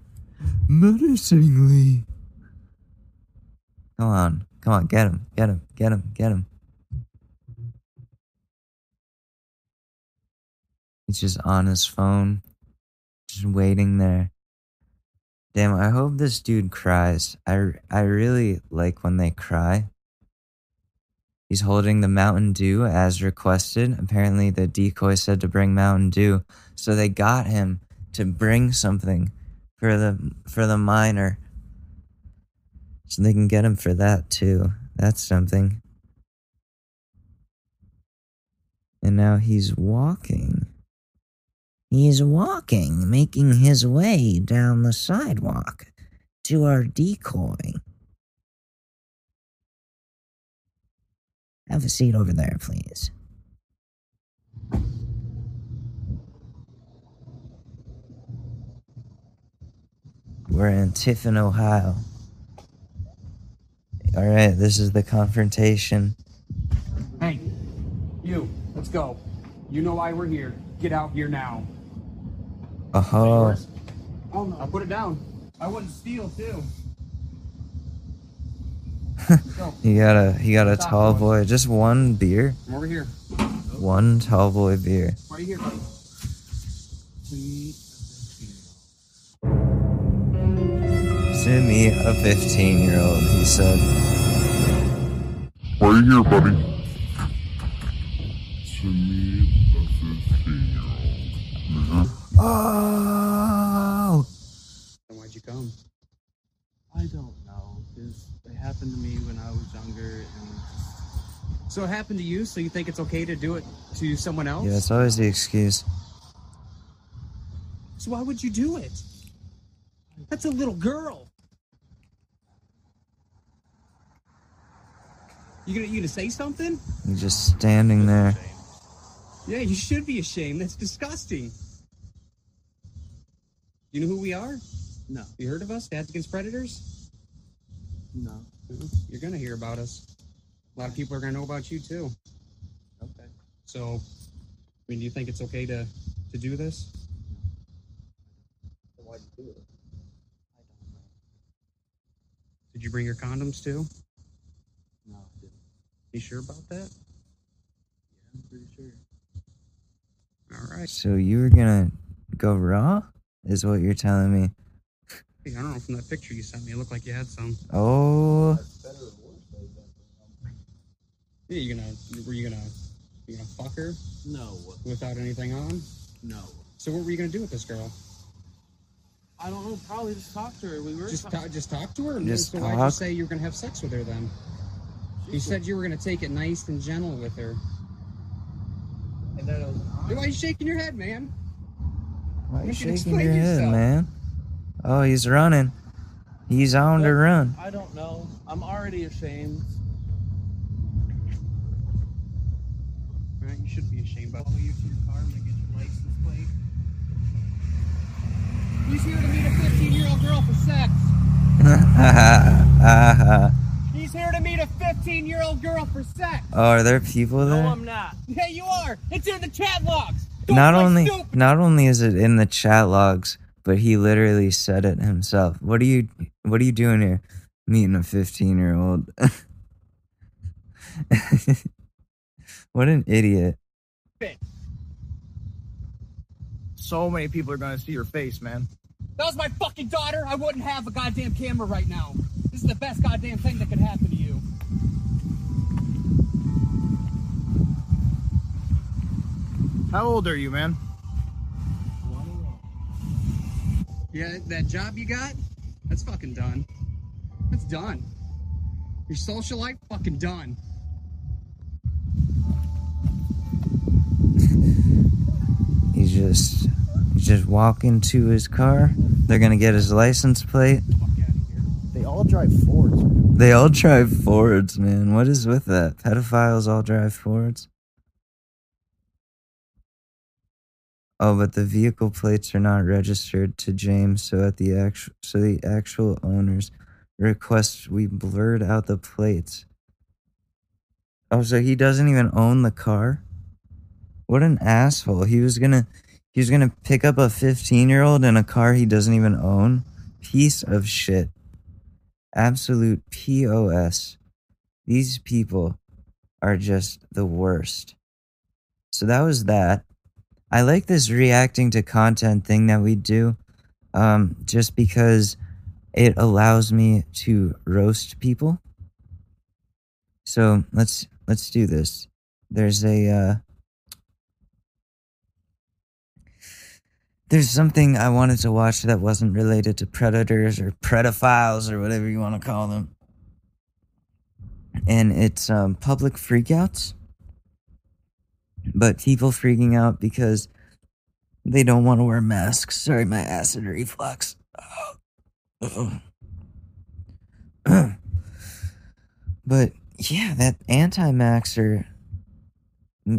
menacingly. Come on. Come on. Get him. Get him. Get him. Get him. He's just on his phone, just waiting there. Damn, I hope this dude cries. I, I really like when they cry. He's holding the Mountain Dew as requested. Apparently, the decoy said to bring Mountain Dew, so they got him to bring something for the for the minor, so they can get him for that too. That's something. And now he's walking. He's walking, making his way down the sidewalk to our decoy. Have a seat over there, please. We're in Tiffin, Ohio. All right, this is the confrontation. Hey, you, let's go. You know why we're here. Get out here now. Oh, Oh no. I'll put it down. I wouldn't steal too. he got a he got a tall boy. Just one beer, Come over here. one tall boy beer. Right here, buddy. To me, a fifteen-year-old. He said. Why are you here, buddy? To me, a 15 year old. Oh. Then why'd you come? I don't know. Because it happened to me when I was younger, and so it happened to you. So you think it's okay to do it to someone else? Yeah, it's always the excuse. So why would you do it? That's a little girl. You gonna you gonna say something? He's just standing there. Yeah, you should be ashamed. That's disgusting. You know who we are? No. You heard of us? Dads Against Predators? No. You're gonna hear about us. A lot of people are gonna know about you too. Okay. So, I mean, do you think it's okay to to do this? Why'd you do it? Did you bring your condoms too? No, I didn't. You sure about that? Yeah, I'm pretty sure. All right. So you were gonna go raw? Is what you're telling me? Hey, I don't know from that picture you sent me. It looked like you had some. Oh, Yeah, you gonna were you gonna you gonna fuck her? No. Without anything on? No. So what were you gonna do with this girl? I don't know. Probably just talk to her. We were Just talk- ta- just talk to her. Just so why'd you say you were gonna have sex with her then? You said you were gonna take it nice and gentle with her. And then it was, Why are you shaking your head, man? Why are you You shaking explain your head, yourself. man? Oh, he's running. He's on the run. I don't know. I'm already ashamed. Right, you should be ashamed about. Follow you to your car. I'm get your license plate. He's here to meet a 15 year old girl for sex. oh, He's here to meet a 15 year old girl for sex. Oh, are there people there? No, I'm not. Yeah, you are. It's in the chat logs. Not only not only is it in the chat logs, but he literally said it himself. What are you what are you doing here? Meeting a 15 year old. what an idiot. So many people are gonna see your face, man. That was my fucking daughter. I wouldn't have a goddamn camera right now. This is the best goddamn thing that could happen to you. How old are you, man? Yeah, that job you got, that's fucking done. That's done. Your social life, fucking done. He's just he's just walking to his car. They're gonna get his license plate. They all drive Fords, man. They all drive Fords, man. What is with that? Pedophiles all drive Fords. Oh, but the vehicle plates are not registered to James, so at the actual so the actual owners request we blurred out the plates. Oh, so he doesn't even own the car? What an asshole. He was gonna he was gonna pick up a 15 year old in a car he doesn't even own. Piece of shit. Absolute POS. These people are just the worst. So that was that. I like this reacting to content thing that we do, um, just because it allows me to roast people. So let's let's do this. There's a uh, there's something I wanted to watch that wasn't related to predators or pedophiles or whatever you want to call them, and it's um, public freakouts but people freaking out because they don't want to wear masks. Sorry, my acid reflux. but yeah, that anti-maxer,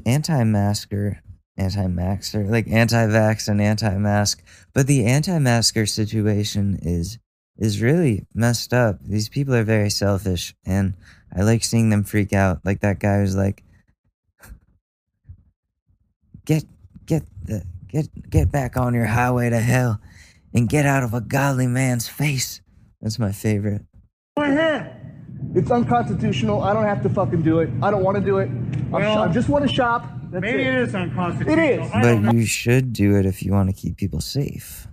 anti-masker, anti-maxer, like anti-vax and anti-mask. But the anti-masker situation is is really messed up. These people are very selfish, and I like seeing them freak out. Like that guy who's like, get get the get get back on your highway to hell and get out of a godly man's face. That's my favorite. my hand. It's unconstitutional. I don't have to fucking do it. I don't want to do it. I'm Well, sh- I just want to shop. That's Maybe it. it is unconstitutional. It is. But you should do it if you want to keep people safe.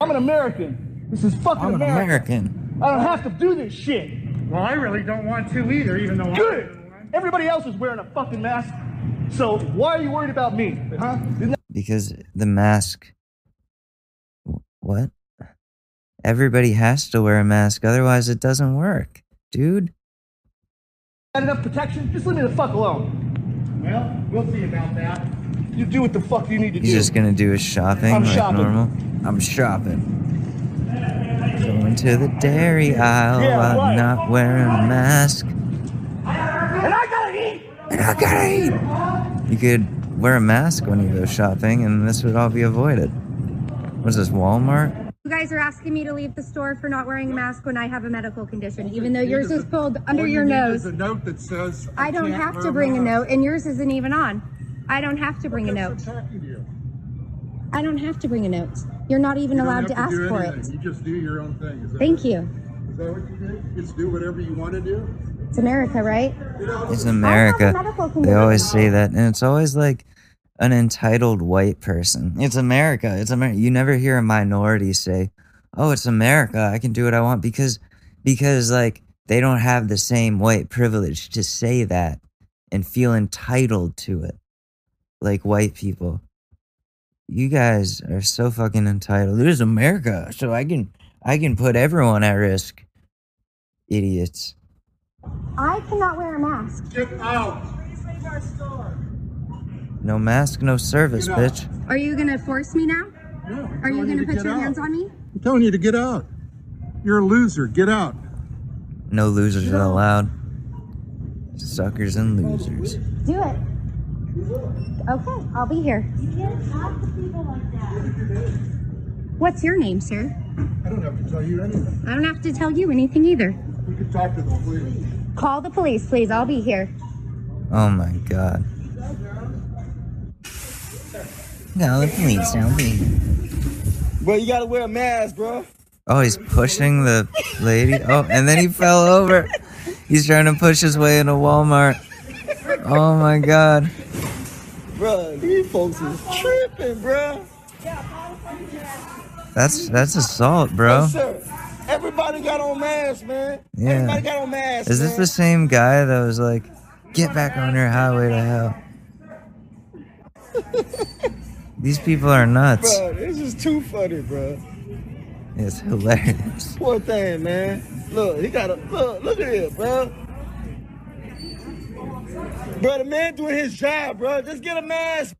I'm an American. This is fucking I'm an America. American. I don't have to do this shit. Well, I really don't want to either, even though Good. Everybody else is wearing a fucking mask. So why are you worried about me? Huh? That Because the mask. What? Everybody has to wear a mask, otherwise it doesn't work, dude. Got enough protection? Just leave me the fuck alone. Well, we'll see about that. You do what the fuck you need to He's do. He's just gonna do his shopping I'm like shopping. normal. I'm shopping. Going to the dairy aisle Yeah, while right. not wearing a mask. And I gotta eat. And I gotta eat. You could wear a mask when you go shopping, and this would all be avoided. Was this Walmart? You guys are asking me to leave the store for not wearing a mask when I have a medical condition, even though yours is pulled under your nose. a note that says. I don't have to bring a note, and yours isn't even on. I don't have to bring a note. Attacking you. I don't have to bring a note. You're not even allowed have to ask for it. You just do your own thing. Thank you. Is that what you do? You just do whatever you want to do? It's America, right? It's America. They always say that, and it's always like an entitled white person. It's America. It's America. You never hear a minority say, "Oh, it's America. I can do what I want," because because like they don't have the same white privilege to say that and feel entitled to it, like white people. You guys are so fucking entitled. It is America, so I can I can put everyone at risk. Idiots. I cannot wear a mask. Get out. No mask, no service, Get out. bitch. Are you gonna force me now? No. Are you telling you gonna to put your out. hands on me? I'm telling you to get out. You're a loser. Get out. No losers are allowed. Suckers and losers. Do it. Okay, I'll be here. You can't talk to people like that. What's your name, sir? I don't have to tell you anything. I don't have to tell you anything either. You can talk to the police. Call the police, please. I'll be here. Oh my god. No, the police don't be. Bro, you gotta wear a mask, bro. Oh, he's pushing the lady. Oh, and then he fell over. He's trying to push his way into Walmart. Oh my god. Bro, these folks is tripping, bro. That's that's assault, bro. Yes, sir. Everybody got on masks, man. Yeah. Everybody got on masks. Is this man. the same guy that was like, get back on your highway to hell? These people are nuts. Bro, this is too funny, bro. It's hilarious. Poor thing, man. Look, he got a look. Look at it, bro. Bro, the man doing his job, bro. Just get a mask.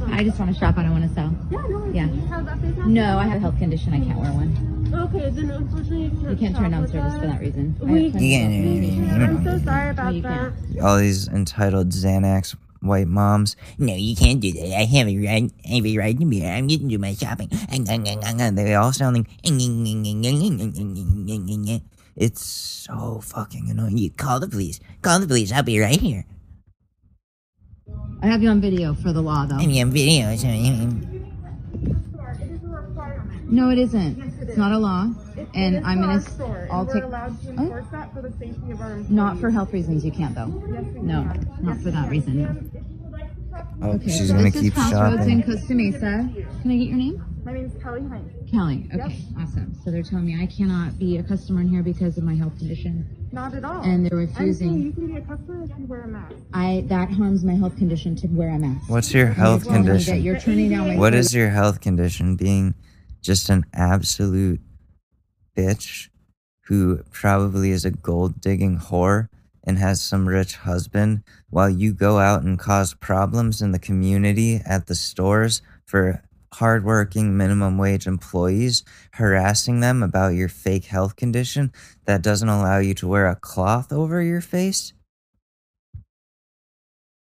Thank problem. I just want to shop. I don't want to sell. Yeah, no. Yeah. How's that face No, I have a health condition. I can't wear one. Okay, then unfortunately you can't, You can't turn shop down service us. for that reason. I We have plenty of Yeah. I'm so sorry about you that. All these entitled Xanax white moms. No, you can't do that. I have a right, I have a right to be here. I'm getting to my shopping. They all sound like. It's so fucking annoying. You call the police. Call the police. I'll be right here. I have you on video for the law, though. I mean, video. so- No, it isn't. It's not a law, and I'm gonna. s- I'll We're take. allowed to Oh, enforce that for the safety of our employees. Not for health reasons. You can't, though. Yes, we No, can. not for that reason. Oh, Okay, she's so gonna this is keep Crossroads in shopping. Costa Mesa. Can I get your name? My name is Kelly Hines. Kelly. Okay, awesome. So they're telling me I cannot be a customer in here because of my health condition. Not at all. And they're I'm saying refusing. you can be a customer if you wear a mask. I that harms my health condition to wear a mask. What's your health they're telling me condition? You're turning down my What is your health condition? Being just an absolute bitch who probably is a gold digging whore and has some rich husband while you go out and cause problems in the community at the stores for hardworking minimum wage employees, harassing them about your fake health condition that doesn't allow you to wear a cloth over your face?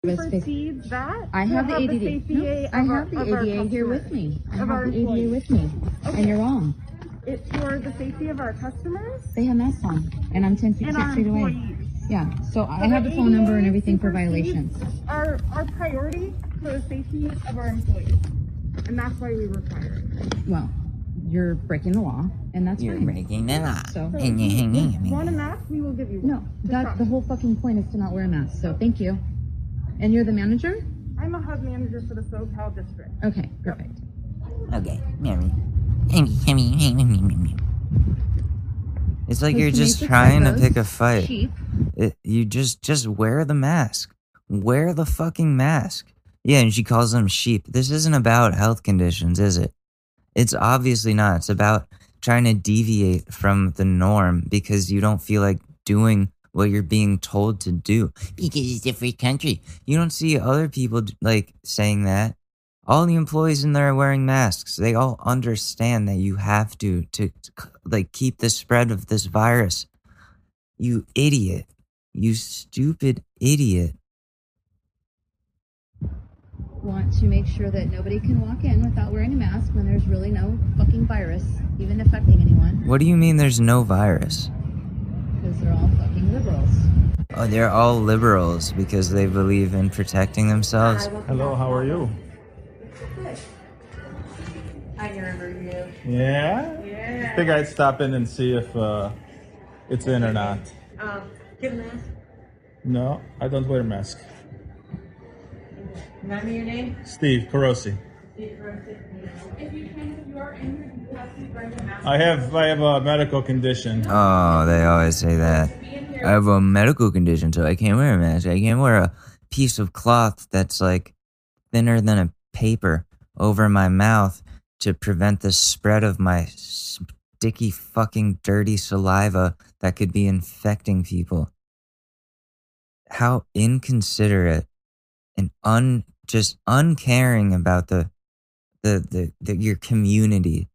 Supersedes that. I have the ADD. safety No, I our- have the ADA here with me. I have the ADA employees. with me, and you're wrong. It's for the safety of our customers. They have masks on, and I'm 10 feet, 6 feet away. Yeah, so I have the the phone number and everything for violations. Our our priority for the safety of our employees, and that's why we require it. Well, you're breaking the law, and that's You're fine. breaking the law. So, So if you want a mask, we will give you one. no, that the whole fucking point is to not wear a mask. So thank you. And you're the manager? I'm a hub manager for the SoCal district. Okay, perfect. Okay, Mary. It's like you're just trying to pick a fight. sheep. It, you just just wear the mask. Wear the fucking mask. Yeah, and she calls them sheep. This isn't about health conditions, is it? It's obviously not. It's about trying to deviate from the norm because you don't feel like doing what you're being told to do. Because it's a free country. You don't see other people like saying that. All the employees in there are wearing masks. They all understand that you have to to like keep the spread of this virus. You idiot. You stupid idiot. Want to make sure that nobody can walk in without wearing a mask when there's really no fucking virus even affecting anyone What do you mean there's no virus? because they're all fucking liberals. Oh, they're all liberals because they believe in protecting themselves. Hello, how are you? I remember you. Yeah? Yeah. I think I'd stop in and see if uh, it's in or not. Um, get a mask. No, I don't wear a mask. Remind me your name? Steve Carosi. If you can, if you are in, you have to bring a mask. I have I have a medical condition. Oh, they always say that. I have a medical condition, so I can't wear a mask. I can't wear a piece of cloth that's like thinner than a paper over my mouth to prevent the spread of my sticky fucking dirty saliva that could be infecting people. How inconsiderate and un just uncaring about the the, the, the your community.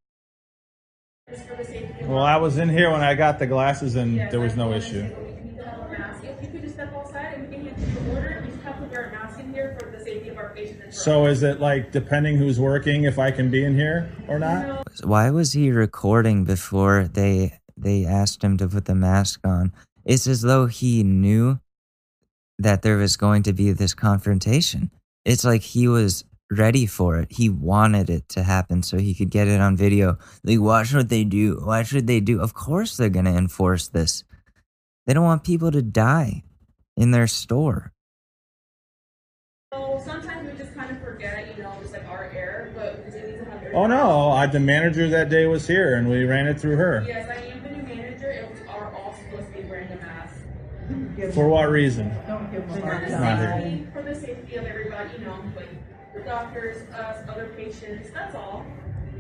Well, I was in here when I got the glasses and there was no issue. If you could just step outside and we can get the order, you just have to wear a mask in here for the safety of our patients. and for So is it like depending who's working if I can be in here or not? Why was he recording before they they asked him to put the mask on? It's as though he knew that there was going to be this confrontation. It's like he was ready for it. He wanted it to happen so he could get it on video. Like, watch what they do. Watch what they do. Of course, they're going to enforce this. They don't want people to die in their store. So sometimes we just kind of forget, you know, just like our error, but we do need have Oh no, I, the manager that day was here and we ran it through her. Yes, I am the new manager. It was are all supposed to be wearing a mask. For what reason? For the Not here. safety, for the safety of everybody, you know, like the doctors, us, other patients. That's all.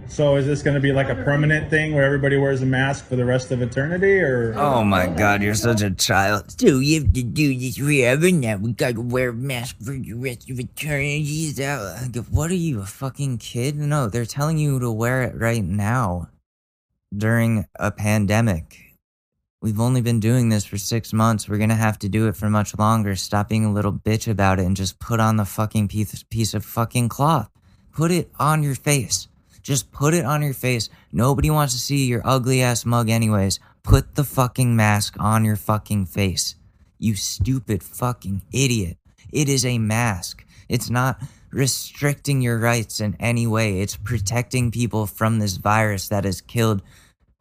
So is this going to be like a permanent thing where everybody wears a mask for the rest of eternity or? Oh my god, you're such a child. So you have to do this forever now. We gotta wear a mask for the rest of eternity. Is that- What are you, a fucking kid? No, they're telling you to wear it right now during a pandemic. We've only been doing this for six months. We're gonna have to do it for much longer. Stop being a little bitch about it and just put on the fucking piece, piece of fucking cloth. Put it on your face. Just put it on your face. Nobody wants to see your ugly ass mug, anyways. Put the fucking mask on your fucking face. You stupid fucking idiot. It is a mask. It's not restricting your rights in any way. It's protecting people from this virus that has killed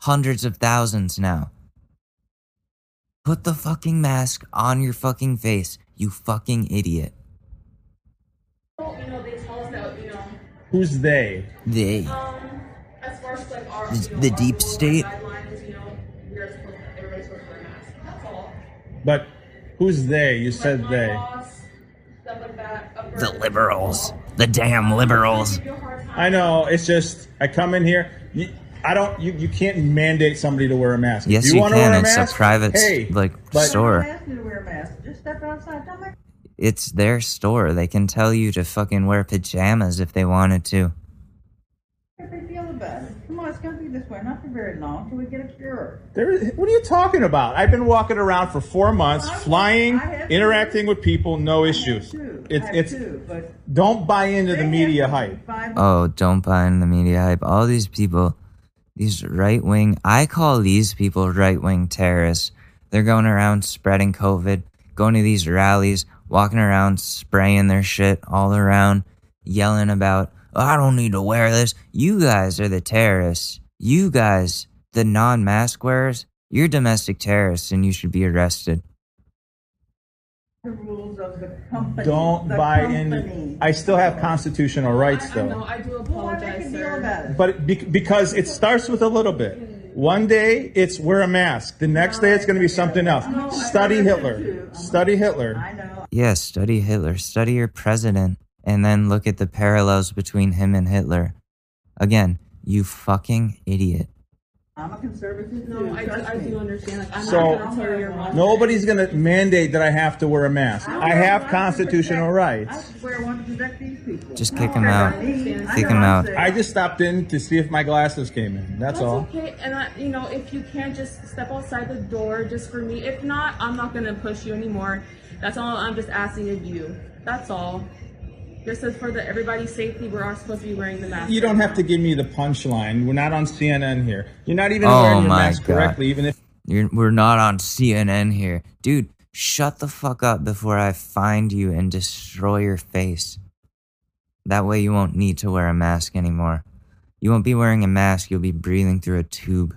hundreds of thousands now. Put the fucking mask on your fucking face, you fucking idiot. You know, they tell us that, you know, Who's they? They. um, as far as like our, The- know, the deep state? you know, supposed to, everybody's supposed to wear a mask. That's all. But who's they? You said they. boss, like that. The liberals. The damn liberals. I know. It's just I come in here. You, I don't. You, you can't mandate somebody to wear a mask. Yes, you, you wanna can. Wear a It's a mask? private, s- hey, like, but- store. Ask me to wear a mask. Just step outside. Don't make It's their store. They can tell you to fucking wear pajamas if they wanted to. a big deal about. Come on, it's gonna be this way, not for very long, till we get a cure. There, what are you talking about? I've been walking around for four months, flying, interacting with people, no issues. It's have it's. too, but Don't buy into the media hype. Oh, don't buy into the media hype. All these people, these right wing, I call these people right wing terrorists. They're going around spreading COVID, going to these rallies, walking around spraying their shit all around, yelling about, "Oh, I don't need to wear this. You guys are the terrorists. You guys, the non mask wearers, you're domestic terrorists and you should be arrested. The rules of the company. Don't the buy company. in. I still have constitutional rights, I know, though. I do apologize, sir. But be, because it starts with a little bit. One day it's wear a mask. The next day it's going to be something else. Study Hitler. Study Hitler. Yes, study Hitler, study your president, and then look at the parallels between him and Hitler. Again, you fucking idiot. I'm a conservative. No, I, do- I do understand. Like, I'm So- not gonna tell you you're. Nobody's going to mandate that I have to wear a mask. I have constitutional rights. I swear I want to protect these people. Just kick him out. Kick him out. I just stopped in to see if my glasses came in. That's, That's all. okay, and I, you know, if you can't just step outside the door just for me. If not, I'm not gonna push you anymore. That's all I'm just asking of you. That's all. Just as for the everybody's safety, we're all supposed to be wearing the mask. You don't have to give me the punchline. We're not on CNN here. You're not even Oh wearing your my mask God. correctly, even if You're, we're not on CNN here. Dude, shut the fuck up before I find you and destroy your face. That way you won't need to wear a mask anymore. You won't be wearing a mask, you'll be breathing through a tube.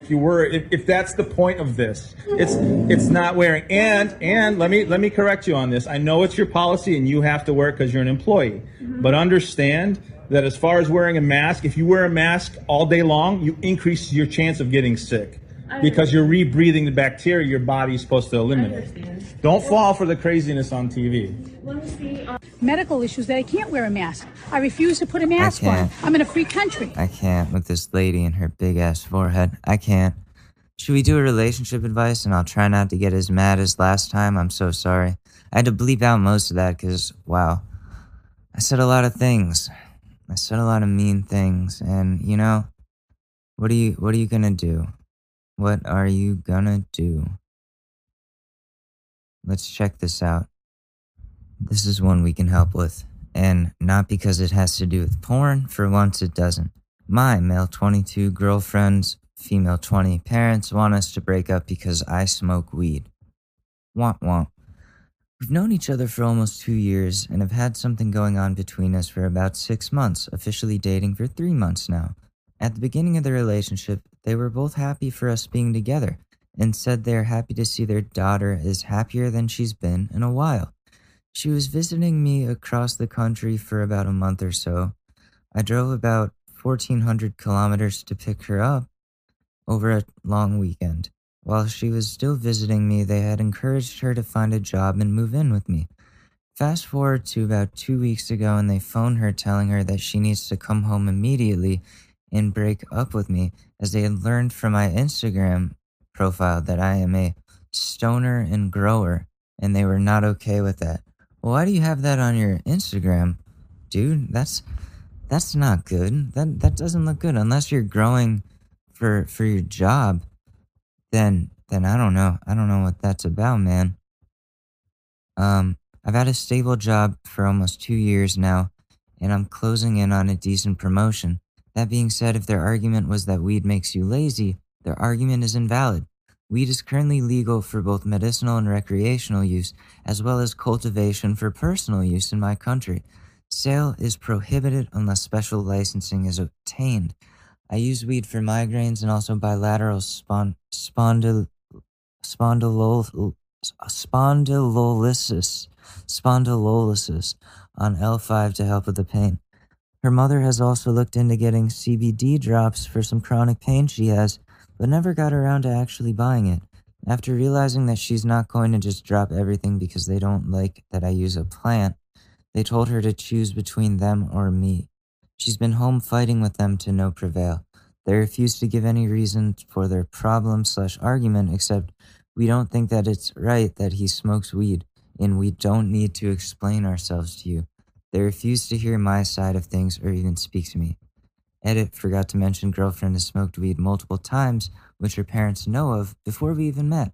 If you were if, if that's the point of this it's it's not wearing and and let me let me correct you on this. I know it's your policy and you have to wear it because you're an employee. Mm-hmm. But understand that as far as wearing a mask if you wear a mask all day long you increase your chance of getting sick because you're rebreathing the bacteria your body's supposed to eliminate don't fall for the craziness on tv Let me see. Uh, medical issues that I can't wear a mask. I refuse to put a mask on. I'm in a free country. I can't with this lady and her big ass forehead. I can't. Should we do a relationship advice and I'll try not to get as mad as last time? I'm so sorry. I had to bleep out most of that because, wow, I said a lot of things. I said a lot of mean things, and you know, what are you what are you gonna do? What are you gonna do? Let's check this out. This is one we can help with, and not because it has to do with porn. For once, it doesn't. My male 22 girlfriend's female 20 parents want us to break up because I smoke weed. Womp womp. We've known each other for almost two years and have had something going on between us for about six months, officially dating for three months now. At the beginning of the relationship, they were both happy for us being together and said they're happy to see their daughter is happier than she's been in a while. She was visiting me across the country for about a month or so. I drove about 1,400 kilometers to pick her up over a long weekend. While she was still visiting me, they had encouraged her to find a job and move in with me. Fast forward to about two weeks ago, and they phoned her telling her that she needs to come home immediately and break up with me, as they had learned from my Instagram profile that I am a stoner and grower, and they were not okay with that. Well, Why do you have that on your Instagram, dude? That's that's not good. That that doesn't look good unless you're growing for for your job. Then then I don't know. I don't know what that's about, man. Um, I've had a stable job for almost two years now, and I'm closing in on a decent promotion. That being said, if their argument was that weed makes you lazy, their argument is invalid. Weed is currently legal for both medicinal and recreational use, as well as cultivation for personal use in my country. Sale is prohibited unless special licensing is obtained. I use weed for migraines and also bilateral spondylolysis, spondylolysis on L5 to help with the pain. Her mother has also looked into getting CBD drops for some chronic pain she has, but never got around to actually buying it. After realizing that she's not going to just drop everything because they don't like that I use a plant, they told her to choose between them or me. She's been home fighting with them to no prevail. They refuse to give any reason for their problem slash argument except we don't think that it's right that he smokes weed, and we don't need to explain ourselves to you. They refuse to hear my side of things or even speak to me. Edit forgot to mention girlfriend has smoked weed multiple times, which her parents know of before we even met.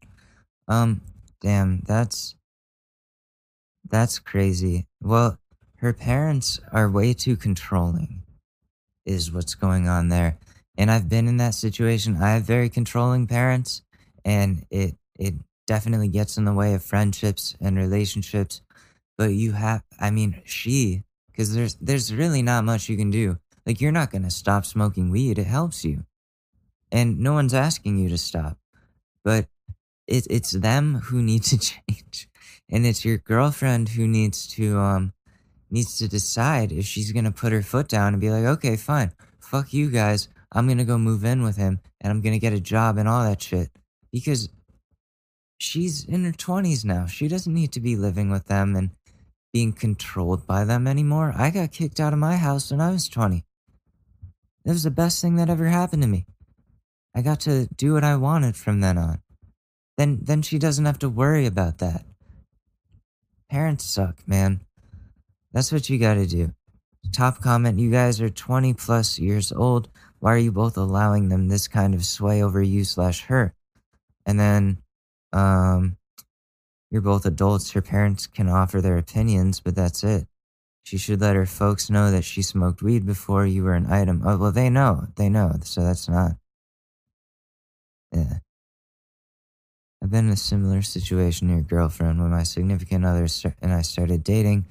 Um, damn, that's that's crazy. Well, her parents are way too controlling, is what's going on there. And I've been in that situation. I have very controlling parents, and it it definitely gets in the way of friendships and relationships. But you have, I mean, she, because there's there's really not much you can do. Like you're not gonna stop smoking weed. It helps you, and no one's asking you to stop. But it, it's them who need to change, and it's your girlfriend who needs to um needs to decide if she's gonna put her foot down and be like, okay, fine, fuck you guys. I'm gonna go move in with him, and I'm gonna get a job and all that shit because she's in her 20s now. She doesn't need to be living with them and being controlled by them anymore. I got kicked out of my house when I was 20. It was the best thing that ever happened to me. I got to do what I wanted from then on. Then then she doesn't have to worry about that. Parents suck, man. That's what you got to do. Top comment, you guys are 20 plus years old. Why are you both allowing them this kind of sway over you slash her? And then um you're both adults. Her parents can offer their opinions, but that's it. She should let her folks know that she smoked weed before you were an item. Oh, well, they know. They know. So that's not. Yeah. I've been in a similar situation to your girlfriend when my significant other and I started dating.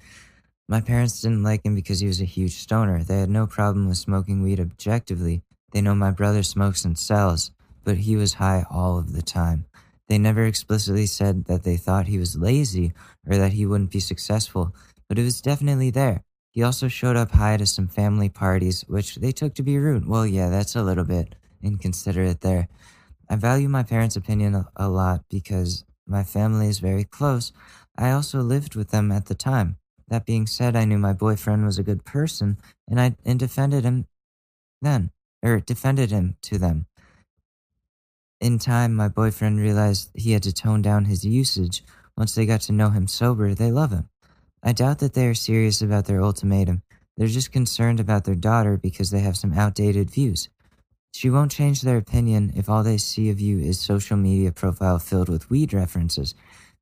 My parents didn't like him because he was a huge stoner. They had no problem with smoking weed objectively. They know my brother smokes and sells, but he was high all of the time. They never explicitly said that they thought he was lazy or that he wouldn't be successful, but it was definitely there. He also showed up high to some family parties, which they took to be rude. Well, yeah, that's a little bit inconsiderate there. I value my parents' opinion a, lot because my family is very close. I also lived with them at the time. That being said, I knew my boyfriend was a good person and I and defended him then, or defended him to them. In time, my boyfriend realized he had to tone down his usage. Once they got to know him sober, they love him. I doubt that they are serious about their ultimatum. They're just concerned about their daughter because they have some outdated views. She won't change their opinion if all they see of you is social media profile filled with weed references.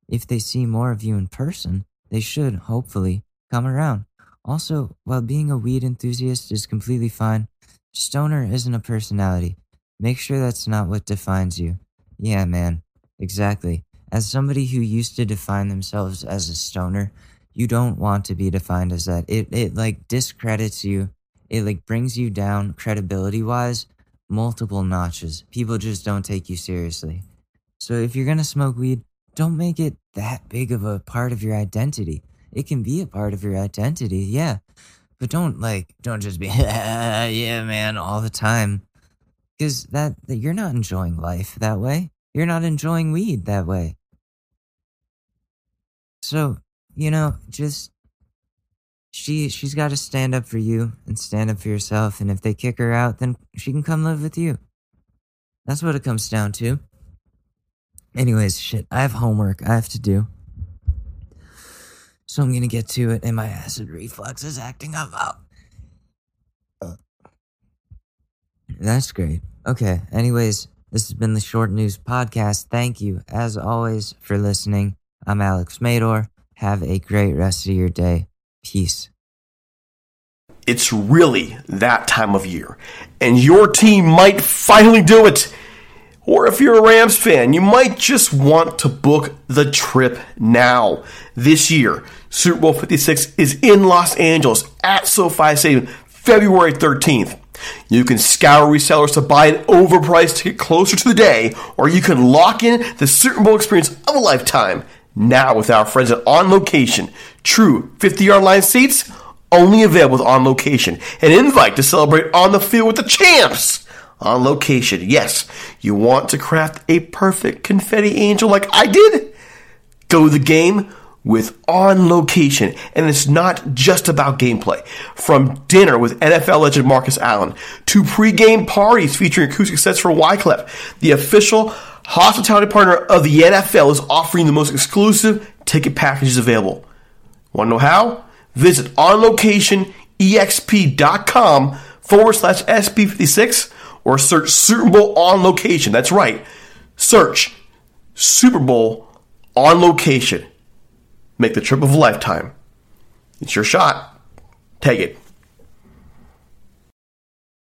If they see more of you in person, they should, hopefully, come around. Also, while being a weed enthusiast is completely fine, stoner isn't a personality. Make sure that's not what defines you. Yeah, man, exactly. As somebody who used to define themselves as a stoner, you don't want to be defined as that. It it like discredits you. It like brings you down credibility wise multiple notches. People just don't take you seriously. So if you're going to smoke weed, don't make it that big of a part of your identity. It can be a part of your identity, yeah. But don't like don't just be yeah, man all the time. Cuz that, that you're not enjoying life that way. You're not enjoying weed that way. So, you know, just she she's got to stand up for you and stand up for yourself and if they kick her out then she can come live with you that's what it comes down to anyways shit i have homework i have to do so i'm gonna get to it and my acid reflux is acting up that's great okay anyways this has been the short news podcast thank you as always for listening i'm alex madore have a great rest of your day peace It's really that time of year, and your team might finally do it. Or if you're a Rams fan, you might just want to book the trip now. This year, Super Bowl 56 is in Los Angeles at SoFi Stadium, February 13th. You can scour resellers to buy an overpriced ticket closer to the day, or you can lock in the Super Bowl experience of a lifetime. Now with our friends at On Location, true 50 yard line seats only available with On Location. An invite to celebrate on the field with the champs. On Location, yes, you want to craft a perfect confetti angel like I did? Go to the game with On Location. And it's not just about gameplay. From dinner with NFL legend Marcus Allen to pregame parties featuring acoustic sets for Wyclef, the official hospitality partner of the NFL is offering the most exclusive ticket packages available. Want to know how? Visit onlocationexp.com forward slash SB56 or search Super Bowl on location. That's right. Search Super Bowl on location. Make the trip of a lifetime. It's your shot. Take it.